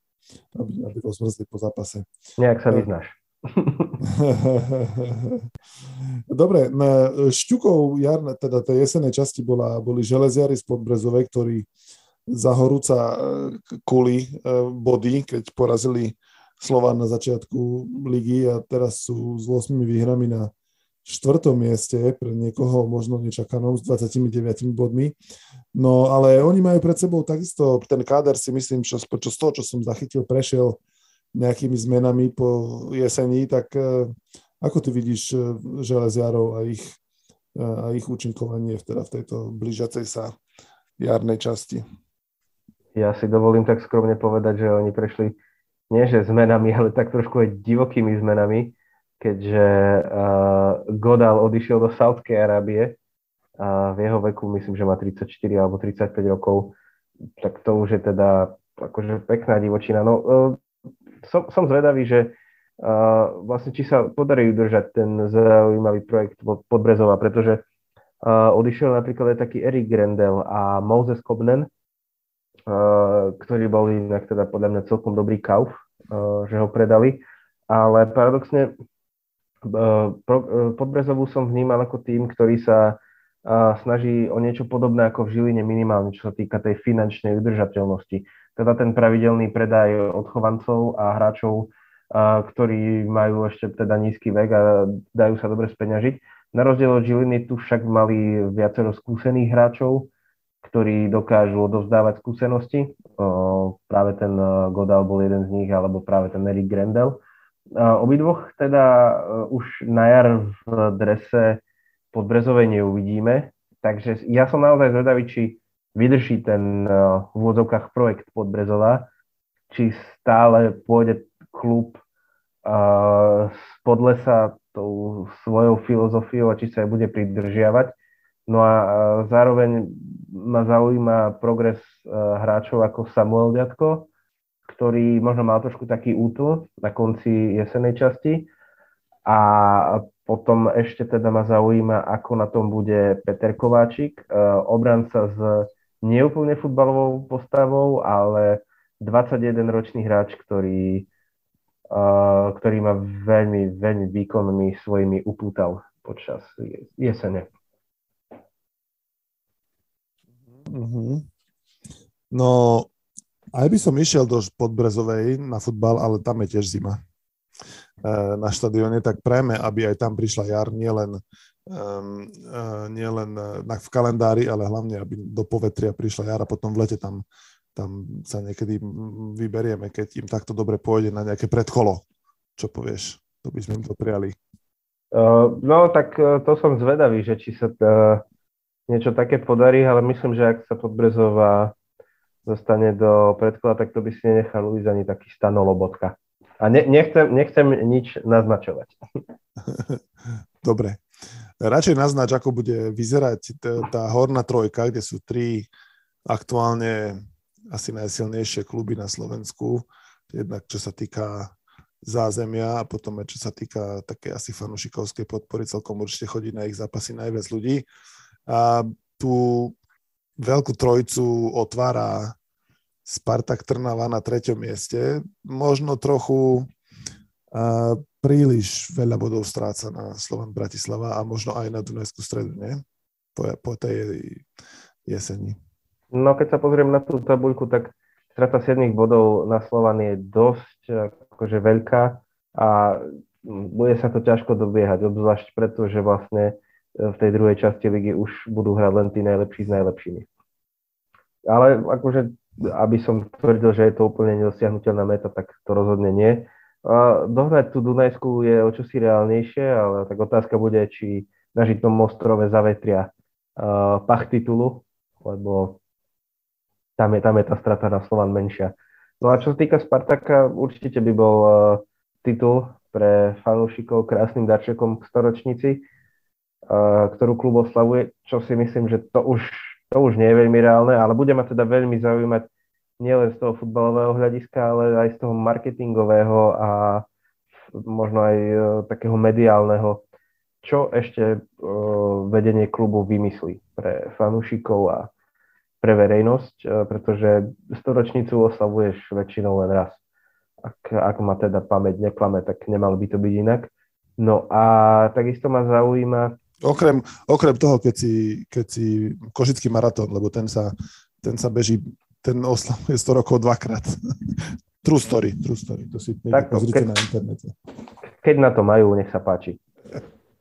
aby, aby to zmrzli po zápase. Nejak sa vyznáš. [laughs] Dobre, na šťukov jarne, teda tej jesenej časti bola, boli železiari z Podbrezovej, ktorí za horúca e, kuli e, body, keď porazili Slován na začiatku ligy a teraz sú s 8 výhrami na štvrtom mieste, pre niekoho možno nečakanom s 29 bodmi. No ale oni majú pred sebou takisto, ten káder si myslím, čo, čo z toho, čo som zachytil, prešiel nejakými zmenami po jesení, tak e, ako ty vidíš železiarov a ich, a ich účinkovanie teda v tejto blížiacej sa jarnej časti? ja si dovolím tak skromne povedať, že oni prešli nie že zmenami, ale tak trošku aj divokými zmenami, keďže uh, Godal odišiel do Saudskej Arábie a v jeho veku myslím, že má 34 alebo 35 rokov, tak to už je teda akože pekná divočina. No, uh, som, som zvedavý, že uh, vlastne či sa podarí udržať ten zaujímavý projekt Podbrezova, pretože uh, odišiel napríklad aj taký Eric Grendel a Moses Kobnen, ktorí boli inak teda podľa mňa celkom dobrý kauf, že ho predali, ale paradoxne Podbrezovú som vnímal ako tým, ktorý sa snaží o niečo podobné ako v Žiline minimálne, čo sa týka tej finančnej udržateľnosti. Teda ten pravidelný predaj odchovancov a hráčov, ktorí majú ešte teda nízky vek a dajú sa dobre speňažiť. Na rozdiel od Žiliny tu však mali viacero skúsených hráčov, ktorí dokážu odovzdávať skúsenosti. Práve ten e, Godal bol jeden z nich, alebo práve ten Eric Grendel. Obidvoch teda e, už na jar v drese pod Brezovej neuvidíme, takže ja som naozaj zvedavý, či vydrží ten e, v úvodzovkách projekt pod Brezova, či stále pôjde klub z podlesa tou svojou filozofiou a či sa aj bude pridržiavať. No a zároveň ma zaujíma progres e, hráčov ako Samuel Ďatko, ktorý možno mal trošku taký útl na konci jesenej časti. A potom ešte teda ma zaujíma, ako na tom bude Peter Kováčik, e, obranca s neúplne futbalovou postavou, ale 21-ročný hráč, ktorý, e, ktorý ma veľmi, veľmi výkonmi svojimi upútal počas jesene. Uh-huh. No, aj by som išiel do Podbrezovej na futbal, ale tam je tiež zima e, na štadióne, tak prejme, aby aj tam prišla jar, nielen um, uh, nie len na, v kalendári, ale hlavne, aby do povetria prišla jar a potom v lete tam, tam sa niekedy vyberieme, keď im takto dobre pôjde na nejaké predkolo. Čo povieš? To by sme im prijali. Uh, no, tak uh, to som zvedavý, že či sa uh, niečo také podarí, ale myslím, že ak sa Podbrezová dostane do predkola, tak to by si nenechal ujsť ani taký Stano. A ne, nechcem, nechcem nič naznačovať. [laughs] Dobre. Radšej naznač, ako bude vyzerať tá horná trojka, kde sú tri aktuálne asi najsilnejšie kluby na Slovensku. Jednak čo sa týka zázemia a potom aj čo sa týka také asi fanušikovskej podpory, celkom určite chodí na ich zápasy najviac ľudí. A tú veľkú trojcu otvára Spartak Trnava na treťom mieste. Možno trochu a, príliš veľa bodov stráca na Slovan Bratislava a možno aj na Dunajskú stredu, nie? Po, po tej jeseni. No keď sa pozriem na tú tabuľku, tak strata 7 bodov na Slovan je dosť akože veľká a bude sa to ťažko dobiehať, obzvlášť preto, že vlastne v tej druhej časti ligy už budú hrať len tí najlepší s najlepšími. Ale akože, aby som tvrdil, že je to úplne nedosiahnutelná meta, tak to rozhodne nie. Dohnať tú Dunajskú je o čosi reálnejšie, ale tak otázka bude, či na Žitnom ostrove zavetria pach titulu, lebo tam je, tam je tá strata na Slovan menšia. No a čo sa týka Spartaka, určite by bol uh, titul pre fanúšikov krásnym darčekom k storočnici, uh, ktorú klub oslavuje, čo si myslím, že to už, to už nie je veľmi reálne, ale bude ma teda veľmi zaujímať nielen z toho futbalového hľadiska, ale aj z toho marketingového a možno aj uh, takého mediálneho, čo ešte uh, vedenie klubu vymyslí pre fanúšikov a pre verejnosť, e, pretože storočnicu oslavuješ väčšinou len raz. Ak, ak ma teda pamäť neklame, tak nemalo by to byť inak. No a takisto ma zaujíma... Okrem, okrem toho, keď si, keď si Košický maratón, lebo ten sa, ten sa beží, ten oslavuje 100 rokov dvakrát. [laughs] true story, true story. To si tak, pozrite keď, na internete. Keď na to majú, nech sa páči.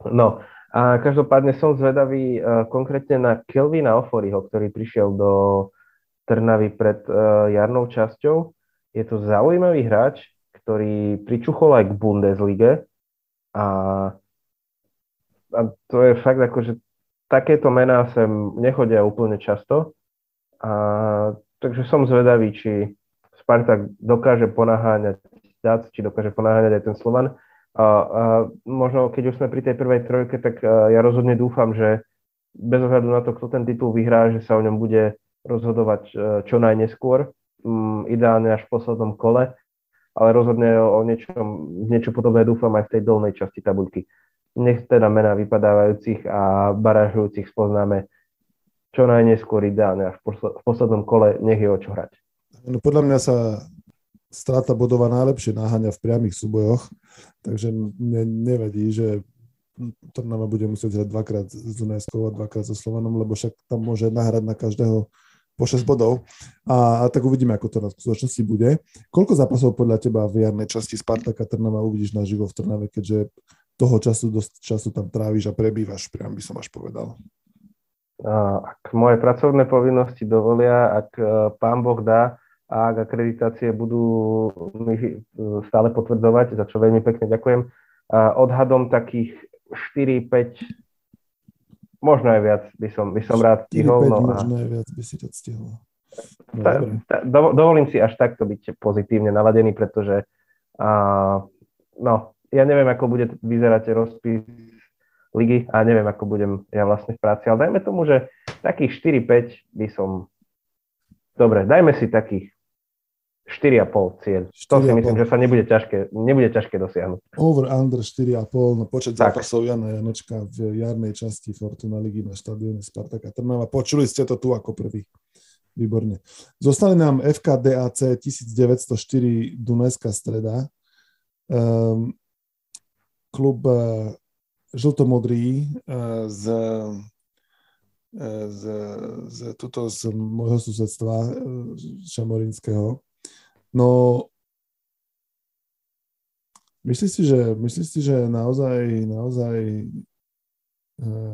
No, a každopádne som zvedavý uh, konkrétne na Kelvina Oforiho, ktorý prišiel do Trnavy pred uh, jarnou časťou. Je to zaujímavý hráč, ktorý pričuchol aj k Bundeslige a, a to je fakt ako, že takéto mená sem nechodia úplne často. A, takže som zvedavý, či Spartak dokáže ponaháňať Dac, či dokáže ponaháňať aj ten Slovan. A, a možno keď už sme pri tej prvej trojke, tak ja rozhodne dúfam, že bez ohľadu na to, kto ten titul vyhrá, že sa o ňom bude rozhodovať e, čo najneskôr, um, ideálne až v poslednom kole, ale rozhodne o niečom, niečo podobné dúfam aj v tej dolnej časti tabuľky. Nech teda mená vypadávajúcich a barážujúcich spoznáme čo najneskôr ideálne až v poslednom kole, nech je o čo hrať. No podľa mňa sa strata bodova najlepšie náhania v priamých súbojoch, takže ne, nevadí, že Trnava bude musieť hrať dvakrát s Dunajskou a dvakrát so Slovanom, lebo však tam môže nahrať na každého po 6 bodov. A, a tak uvidíme, ako to na skutočnosti bude. Koľko zápasov podľa teba v jarnej časti Spartaka Trnava uvidíš naživo v Trnave, keďže toho času, dosť času tam tráviš a prebývaš, priam by som až povedal. Ak moje pracovné povinnosti dovolia, ak e, pán Boh dá, a ak akreditácie budú mi e, stále potvrdzovať, za čo veľmi pekne ďakujem, odhadom takých 4-5, možno aj viac by som, by som rád stihol. 4, 5, no možno aj viac by si to stihol. No, do, dovolím si až takto byť pozitívne naladený, pretože a, no, ja neviem, ako bude vyzerať rozpis ligy a neviem, ako budem ja vlastne v práci, ale dajme tomu, že takých 4-5 by som Dobre, dajme si takých 4,5 cieľ. 4, to si myslím, že sa nebude ťažké, nebude ťažké dosiahnuť. Over, under 4,5, no počet tak. zápasov Jana Janočka v jarnej časti Fortuna Ligy na štadióne Spartaka Trnava. Počuli ste to tu ako prvý. Výborne. Zostali nám FKDAC 1904 Dunajská streda. Um, klub uh, žltomodrý uh, z z, z, tuto z môjho susedstva šamorinského. No, myslíš si, že, myslíš si, že naozaj, naozaj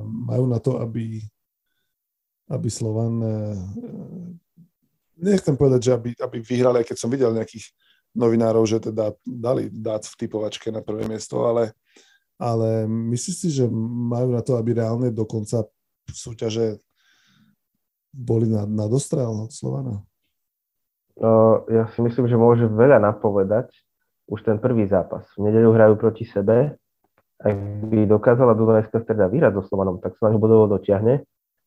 majú na to, aby, aby Slovan, nechcem povedať, že aby, aby vyhrali, aj keď som videl nejakých novinárov, že teda dali dať v typovačke na prvé miesto, ale, ale myslíš si, že majú na to, aby reálne dokonca súťaže boli na, na dostrel od Slovana? No, ja si myslím, že môže veľa napovedať už ten prvý zápas. V nedeľu hrajú proti sebe. Ak by dokázala Dunajská streda vyhrať so Slovanom, tak sa na ňu bodovo dotiahne.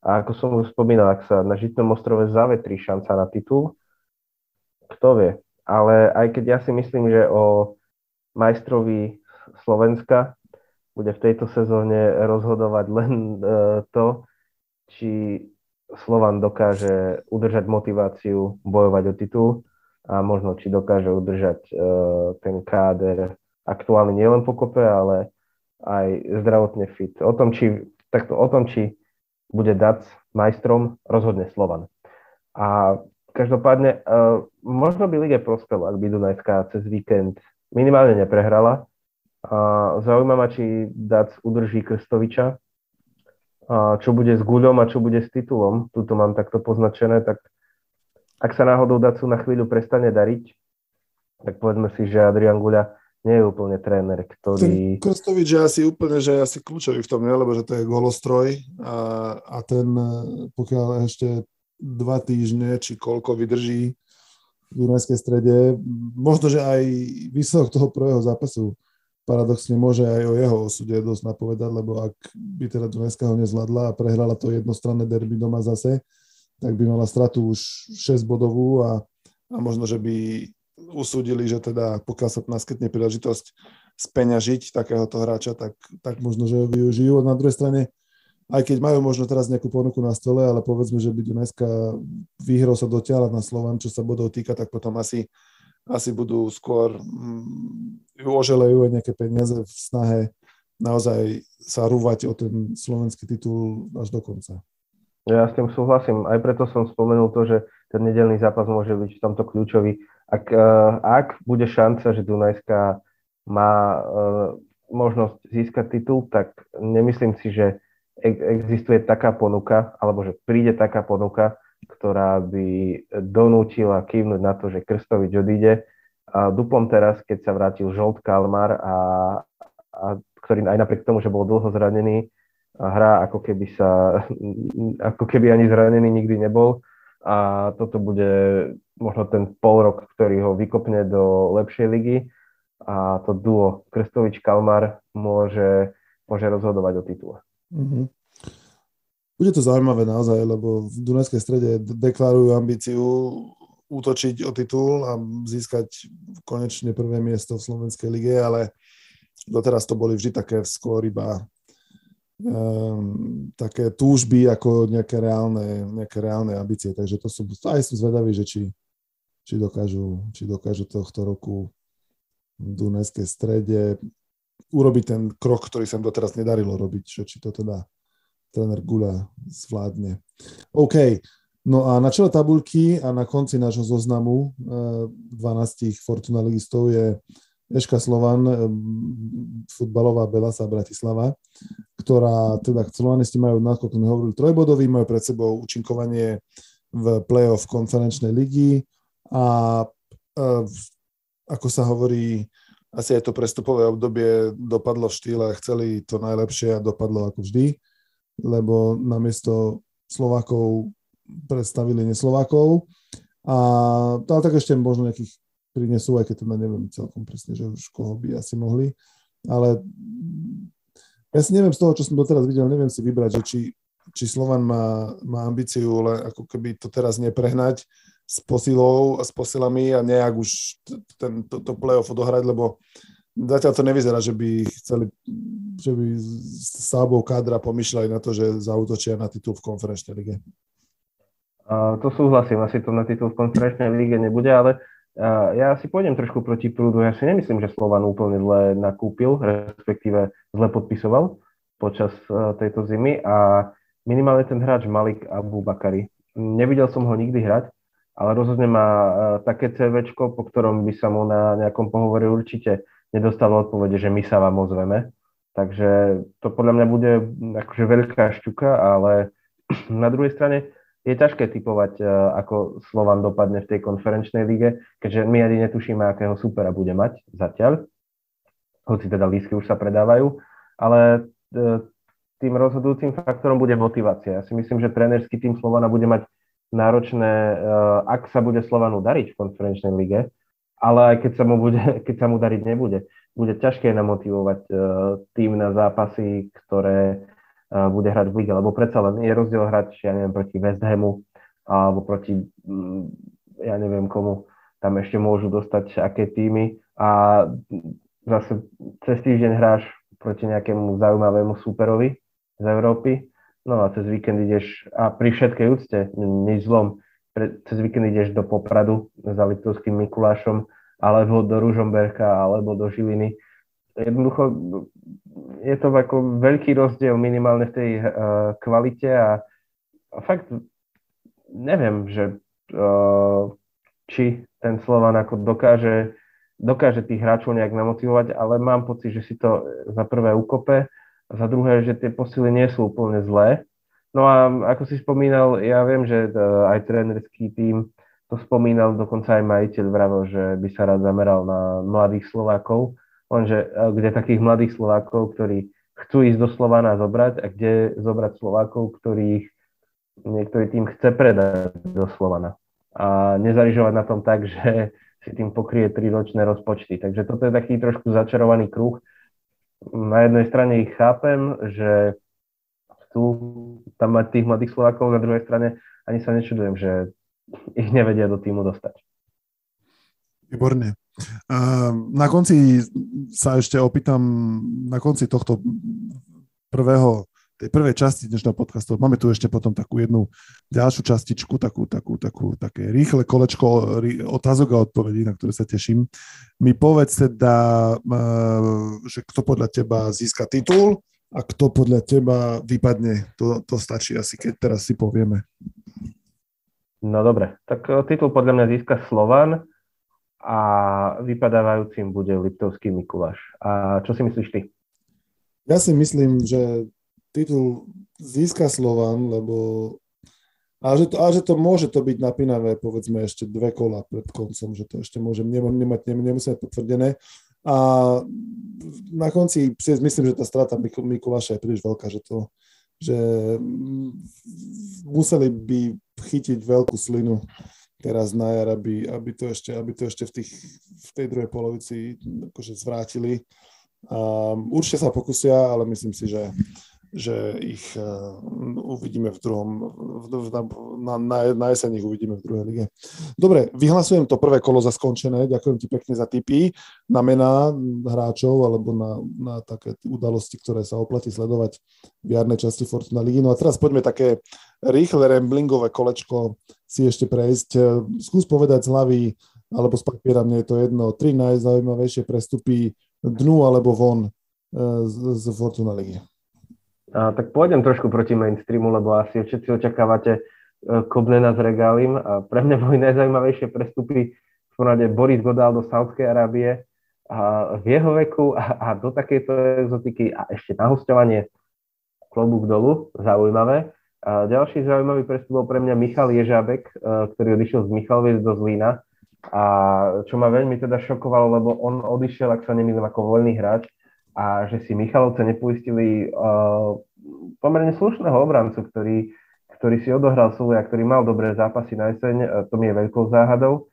A ako som už spomínal, ak sa na Žitnom ostrove zavetrí šanca na titul, kto vie. Ale aj keď ja si myslím, že o majstrovi Slovenska bude v tejto sezóne rozhodovať len e, to, či Slovan dokáže udržať motiváciu bojovať o titul a možno či dokáže udržať e, ten káder aktuálny nielen po kope, ale aj zdravotne fit. O tom, či, takto, o tom, či bude DAC majstrom, rozhodne Slovan. A každopádne, e, možno by lige prospelo, ak by Dunajská cez víkend minimálne neprehrala, a či Dac udrží Krstoviča, a čo bude s Guľom a čo bude s titulom. Tuto mám takto poznačené, tak ak sa náhodou Dacu na chvíľu prestane dariť, tak povedzme si, že Adrian Guľa nie je úplne tréner, ktorý... Ten Krstovič je asi úplne, že je asi kľúčový v tom, ne? lebo že to je golostroj a, a ten, pokiaľ ešte dva týždne, či koľko vydrží v Dunajskej strede, možno, že aj výsledok toho prvého zápasu paradoxne môže aj o jeho osude dosť napovedať, lebo ak by teda Dunajská ho nezvládla a prehrala to jednostranné derby doma zase, tak by mala stratu už 6 bodovú a, a možno, že by usúdili, že teda pokiaľ sa naskytne príležitosť speňažiť takéhoto hráča, tak, tak možno, že ho využijú. A na druhej strane, aj keď majú možno teraz nejakú ponuku na stole, ale povedzme, že by Dunajská výhrou sa dotiahla na Slovan, čo sa bodov týka, tak potom asi, asi budú skôr mm, oželejú aj nejaké peniaze v snahe naozaj sa rúvať o ten slovenský titul až do konca. Ja s tým súhlasím. Aj preto som spomenul to, že ten nedelný zápas môže byť v tomto kľúčový ak, e, ak bude šanca, že Dunajská má e, možnosť získať titul, tak nemyslím si, že existuje taká ponuka, alebo že príde taká ponuka, ktorá by donútila kývnuť na to, že Krstovič odíde. A duplom teraz, keď sa vrátil Žolt Kalmar, a, a ktorý aj napriek tomu, že bol dlho zranený, hrá ako keby sa, ako keby ani zranený nikdy nebol, a toto bude možno ten pol rok, ktorý ho vykopne do lepšej ligy a to duo Krstovič-Kalmar môže, môže rozhodovať o titule. Mm-hmm. Bude to zaujímavé naozaj, lebo v Dunajskej strede deklarujú ambíciu útočiť o titul a získať konečne prvé miesto v Slovenskej lige, ale doteraz to boli vždy také skôr iba um, také túžby ako nejaké reálne, nejaké reálne ambície. Takže to sú, aj sú zvedaví, že či, či, dokážu, či dokážu tohto roku v Dunajskej strede urobiť ten krok, ktorý sa doteraz nedarilo robiť, čo, či to teda tréner Gula zvládne. OK, no a na čele tabulky a na konci nášho zoznamu 12 Fortuna ligistov je Eška Slovan, futbalová Belasa Bratislava, ktorá teda slovanisti majú, ako sme hovorili, trojbodový, majú pred sebou účinkovanie v play-off konferenčnej ligy a ako sa hovorí, asi aj to prestupové obdobie dopadlo v štýle, chceli to najlepšie a dopadlo ako vždy, lebo namiesto Slovákov predstavili neslovákov. A, ale tak ešte možno nejakých prinesú, aj keď teda neviem celkom presne, že už koho by asi mohli. Ale ja si neviem z toho, čo som doteraz videl, neviem si vybrať, že či, či Slovan má, má ambíciu, ale ako keby to teraz neprehnať s posilou a s posilami a nejak už ten, to, to playoff odohrať, lebo zatiaľ to nevyzerá, že by chceli, že by sábou kádra pomýšľali na to, že zautočia na titul v konferenčnej lige. Uh, to súhlasím, asi to na titul v konferenčnej lige nebude, ale ja si pôjdem trošku proti prúdu. Ja si nemyslím, že Slovan úplne zle nakúpil, respektíve zle podpisoval počas e, tejto zimy a minimálne ten hráč Malik Abu Bakari. Nevidel som ho nikdy hrať, ale rozhodne má také CV, po ktorom by sa mu na nejakom pohovore určite nedostalo odpovede, že my sa vám ozveme. Takže to podľa mňa bude akože veľká šťuka, ale [clears throat] na druhej strane je ťažké typovať, e, ako Slovan dopadne v tej konferenčnej lige, keďže my ani netušíme, akého supera bude mať zatiaľ, hoci teda lístky už sa predávajú, ale e, tým rozhodujúcim faktorom bude motivácia. Ja si myslím, že trénerský tým Slovana bude mať náročné, e, ak sa bude Slovanu dariť v konferenčnej lige, ale aj keď sa mu, bude, [laughs] keď sa mu dariť nebude, bude ťažké namotivovať tým na zápasy, ktoré bude hrať v lige, lebo predsa len je rozdiel hrať, ja neviem, proti West Hamu alebo proti, mm, ja neviem komu, tam ešte môžu dostať aké týmy a zase cez týždeň hráš proti nejakému zaujímavému súperovi z Európy, no a cez víkend ideš, a pri všetkej úcte, nič zlom, pre, cez víkend ideš do Popradu za Liptovským Mikulášom, alebo do Ružomberka, alebo do Žiliny jednoducho je to ako veľký rozdiel minimálne v tej uh, kvalite a, a fakt neviem, že uh, či ten Slovan ako dokáže, dokáže tých hráčov nejak namotivovať, ale mám pocit, že si to za prvé ukope a za druhé, že tie posily nie sú úplne zlé. No a ako si spomínal, ja viem, že uh, aj trénerský tým to spomínal, dokonca aj majiteľ vravel, že by sa rád zameral na mladých Slovákov, Lenže kde takých mladých Slovákov, ktorí chcú ísť do Slovana zobrať a kde zobrať Slovákov, ktorých niektorý tým chce predať do Slovana. A nezarižovať na tom tak, že si tým pokrie ročné rozpočty. Takže toto je taký trošku začarovaný kruh. Na jednej strane ich chápem, že chcú tam mať tých mladých Slovákov, na druhej strane ani sa nečudujem, že ich nevedia do týmu dostať. Výborne. Na konci sa ešte opýtam, na konci tohto prvého tej prvej časti dnešného podcastu. Máme tu ešte potom takú jednu ďalšiu častičku, takú, takú, takú, také rýchle kolečko otázok a odpovedí, na ktoré sa teším. Mi povedz teda, že kto podľa teba získa titul a kto podľa teba vypadne. To, to stačí asi, keď teraz si povieme. No dobre, tak e, titul podľa mňa získa Slovan a vypadávajúcim bude Liptovský Mikuláš. A čo si myslíš ty? Ja si myslím, že titul získa Slovan, lebo a že, to, a že to môže to byť napínavé, povedzme ešte dve kola pred koncom, že to ešte môžem nemať, nemusíme potvrdené. A na konci si myslím, že tá strata Mikuláša je príliš veľká, že to, že museli by chytiť veľkú slinu teraz na jar, aby, aby, to ešte, aby to ešte v, tých, v tej druhej polovici akože zvrátili. A určite sa pokusia, ale myslím si, že že ich uh, uvidíme v druhom, v, na, na, na jeseň ich uvidíme v druhej lige. Dobre, vyhlasujem to prvé kolo za skončené, ďakujem ti pekne za tipy na mená hráčov alebo na, na také udalosti, ktoré sa oplatí sledovať v jarnej časti Fortuna ligy. No a teraz poďme také rýchle ramblingové kolečko si ešte prejsť. Skús povedať z hlavy alebo z papiera, mne je to jedno, tri najzaujímavejšie prestupy dnu alebo von e, z, z Fortuna ligy. A, tak pôjdem trošku proti mainstreamu, lebo asi všetci očakávate uh, Kobnena s Regálim. A pre mňa boli najzaujímavejšie prestupy v porade Boris Godal do Saudskej Arábie a v jeho veku a, a do takejto exotiky a ešte na hostovanie klobúk dolu, zaujímavé. A ďalší zaujímavý prestup bol pre mňa Michal Ježábek, uh, ktorý odišiel z Michaloviec do Zlína. A čo ma veľmi teda šokovalo, lebo on odišiel, ak sa nemýlim, ako voľný hráč a že si Michalovce nepoistili uh, pomerne slušného obrancu, ktorý, ktorý si odohral svoje a ktorý mal dobré zápasy na jeseň, uh, to mi je veľkou záhadou.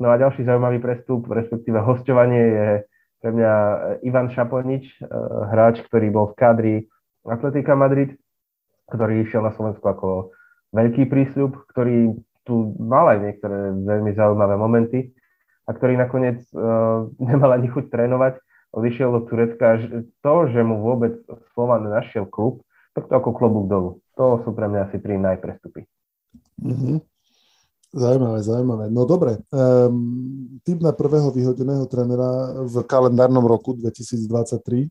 No a ďalší zaujímavý prestup, respektíve hostovanie je pre mňa Ivan Šaponič, hráč, ktorý bol v kádri Atletika Madrid, ktorý išiel na Slovensku ako veľký prísľub, ktorý tu mal aj niektoré veľmi zaujímavé momenty a ktorý nakoniec uh, [laughs] nemal ani chuť trénovať odišiel do Turecka. To, že mu vôbec Slovan našiel klub, tak to ako klobúk dolu. To sú pre mňa asi tri najprestupy. Mm-hmm. Zajímavé, zaujímavé. No dobre, um, typ na prvého vyhodeného trenera v kalendárnom roku 2023?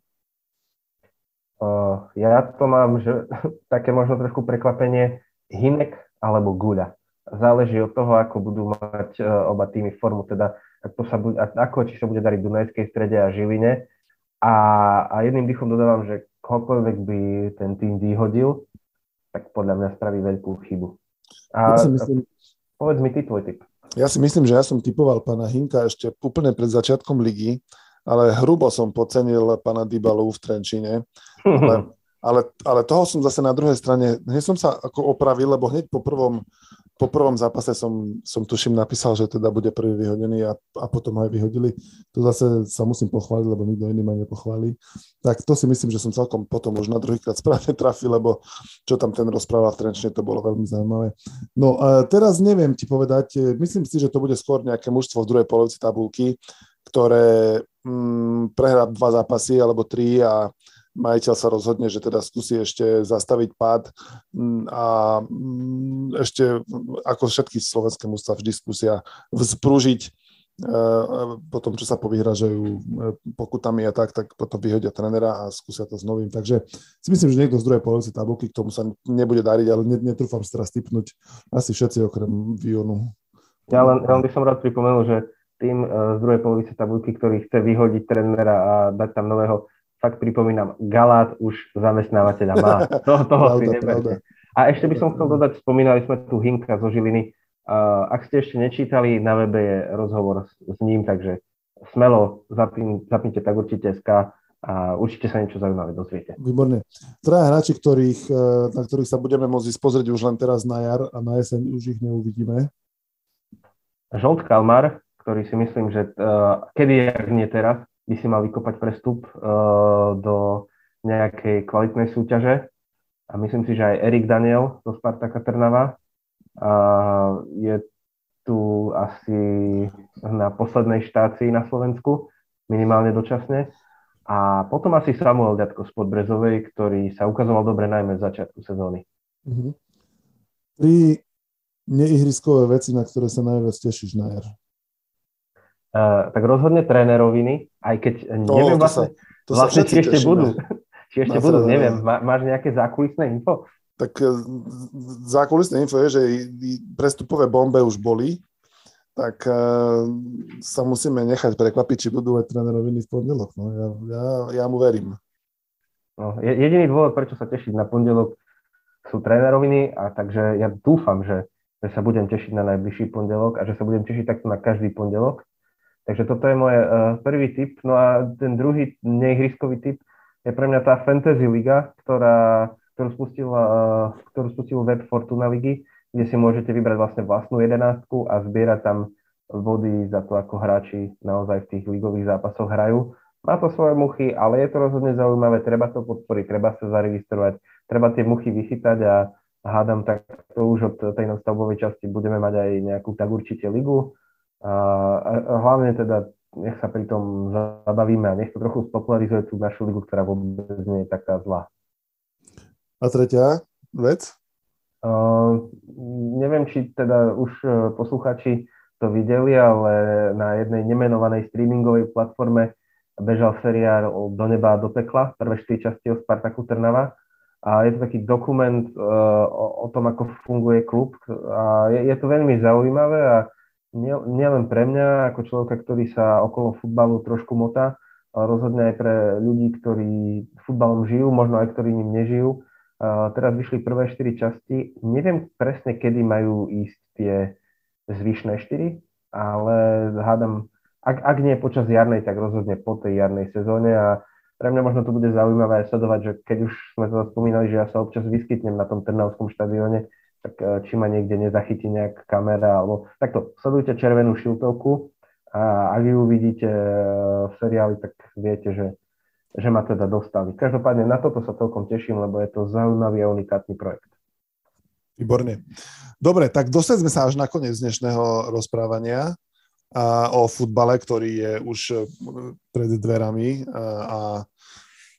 Uh, ja to mám, že [laughs] také možno trošku prekvapenie, Hinek alebo Guľa. Záleží od toho, ako budú mať uh, oba týmy formu, teda ako, sa bude, ako či sa bude dariť Dunajskej strede a Žiline. A, a jedným dýchom dodávam, že kohokoľvek by ten tým vyhodil, tak podľa mňa spraví veľkú chybu. A, ja myslím, povedz mi ty tvoj typ. Ja si myslím, že ja som typoval pána Hinka ešte úplne pred začiatkom ligy, ale hrubo som podcenil pána Dybalu v Trenčine. Ale, [laughs] ale, ale toho som zase na druhej strane, hneď som sa ako opravil, lebo hneď po prvom po prvom zápase som, som tuším napísal, že teda bude prvý vyhodený a, a potom aj vyhodili. To zase sa musím pochváliť, lebo nikto iný ma nepochválí. Tak to si myslím, že som celkom potom už na druhýkrát správne trafil, lebo čo tam ten rozprával v Trenčne, to bolo veľmi zaujímavé. No a teraz neviem ti povedať, myslím si, že to bude skôr nejaké mužstvo v druhej polovici tabulky, ktoré mm, prehrá dva zápasy alebo tri a majiteľ sa rozhodne, že teda skúsi ešte zastaviť pád mm, a mm, ešte ako všetky slovenské mústva vždy skúsia vzprúžiť e, potom, čo sa povyhražajú e, pokutami a tak, tak potom vyhodia trenera a skúsia to s novým. Takže si myslím, že niekto z druhej polovice tabulky k tomu sa nebude dariť, ale netrúfam si teraz typnúť asi všetci okrem Vionu. Ja len, len by som rád pripomenul, že tým e, z druhej polovice tabulky, ktorý chce vyhodiť trenera a dať tam nového fakt pripomínam, Galát už zamestnávateľa má. [laughs] To, toho pravda, si neberte. A ešte by som chcel dodať, spomínali sme tu Hinka zo Žiliny. Uh, ak ste ešte nečítali, na webe je rozhovor s, s ním, takže smelo zapín, zapnite tak určite SK a určite sa niečo zaujímavé dozviete. Výborne. Traja hráči, ktorých, e, na ktorých sa budeme môcť pozrieť už len teraz na jar a na jeseň už ich neuvidíme. Žolt Kalmar, ktorý si myslím, že uh, kedy, ak nie teraz, by si mal vykopať prestup uh, do nejakej kvalitnej súťaže. A myslím si, že aj Erik Daniel zo Spartaka Trnava uh, je tu asi na poslednej štácii na Slovensku, minimálne dočasne. A potom asi Samuel Ďatko z Podbrezovej, ktorý sa ukazoval dobre najmä v začiatku sezóny. Mm-hmm. Tri neihriskové veci, na ktoré sa najviac tešíš na jar? Uh, tak rozhodne tréneroviny, aj keď to, neviem to vlastne, sa, to vlastne či ešte tešíme. budú. či ešte budú, neviem. Má, máš nejaké zákulisné info? Tak e, zákulisné info je, že prestupové bombe už boli, tak uh, sa musíme nechať prekvapiť, či budú aj tréneroviny v pondelok. No, ja, ja, ja mu verím. No, jediný dôvod, prečo sa tešiť na pondelok, sú tréneroviny a takže ja dúfam, že že sa budem tešiť na najbližší pondelok a že sa budem tešiť takto na každý pondelok. Takže toto je môj uh, prvý tip. No a ten druhý neihriskový tip je pre mňa tá Fantasy Liga, ktorá, ktorú, spustil, uh, ktorú spustil web Fortuna Ligy, kde si môžete vybrať vlastne vlastnú jedenáctku a zbierať tam body za to, ako hráči naozaj v tých ligových zápasoch hrajú. Má to svoje muchy, ale je to rozhodne zaujímavé, treba to podporiť, treba sa zaregistrovať, treba tie muchy vychytať a hádam, tak to už od tej nastavbovej časti budeme mať aj nejakú tak určite ligu. A, a hlavne teda nech sa pri tom zabavíme a nech to trochu spopularizuje tú našu ligu, ktorá vôbec nie je taká zlá. A tretia vec? Uh, neviem, či teda už e, posluchači to videli, ale na jednej nemenovanej streamingovej platforme bežal seriál Do neba do pekla, prvé štyri časti o Spartaku Trnava a je to taký dokument uh, o, o tom, ako funguje klub a je, je to veľmi zaujímavé a nielen nie pre mňa, ako človeka, ktorý sa okolo futbalu trošku motá, ale rozhodne aj pre ľudí, ktorí futbalom žijú, možno aj ktorí ním nežijú. Teraz vyšli prvé štyri časti. Neviem presne, kedy majú ísť tie zvyšné štyri, ale hádam, ak, ak nie počas jarnej, tak rozhodne po tej jarnej sezóne a pre mňa možno to bude zaujímavé sledovať, že keď už sme to spomínali, že ja sa občas vyskytnem na tom Trnavskom štadióne, tak eh, či ma niekde nezachytí nejak kamera, alebo takto, sledujte červenú šiltovku a ak ju vidíte eh, v seriáli, tak viete, že, že ma teda dostali. Každopádne na toto sa celkom teším, lebo je to zaujímavý a unikátny projekt. Výborne. Dobre, tak dostali sme sa až na koniec dnešného rozprávania a o futbale, ktorý je už e, pred dverami a, a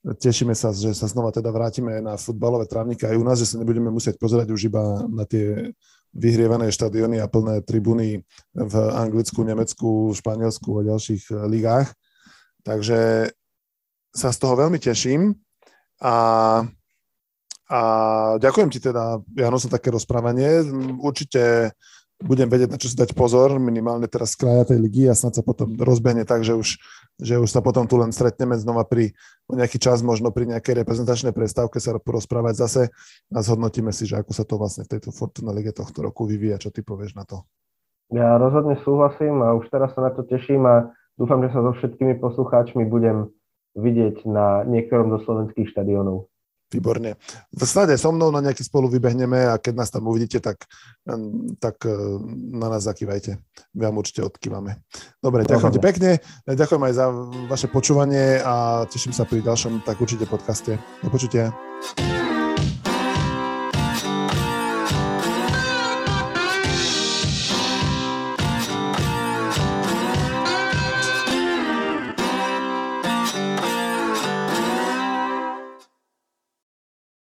tešíme sa, že sa znova teda vrátime na futbalové trávniky aj u nás, že sa nebudeme musieť pozerať už iba na tie vyhrievané štadióny a plné tribúny v Anglicku, Nemecku, Španielsku a ďalších e, ligách. Takže sa z toho veľmi teším a, a ďakujem ti teda, Jano, za také rozprávanie. Určite budem vedieť, na čo si dať pozor, minimálne teraz kraja tej ligy a snad sa potom rozbehne tak, že už, že už sa potom tu len stretneme znova pri nejaký čas, možno pri nejakej reprezentačnej prestávke sa porozprávať zase a zhodnotíme si, že ako sa to vlastne v tejto Fortuna lige tohto roku vyvíja. Čo ty povieš na to? Ja rozhodne súhlasím a už teraz sa na to teším a dúfam, že sa so všetkými poslucháčmi budem vidieť na niektorom zo slovenských štadiónov. Výborne. V snade so mnou na nejaký spolu vybehneme a keď nás tam uvidíte, tak, tak e, na nás zakývajte. My vám určite odkývame. Dobre, ďakujem ti pekne. Ďakujem aj za vaše počúvanie a teším sa pri ďalšom tak určite podcaste. Do počutia.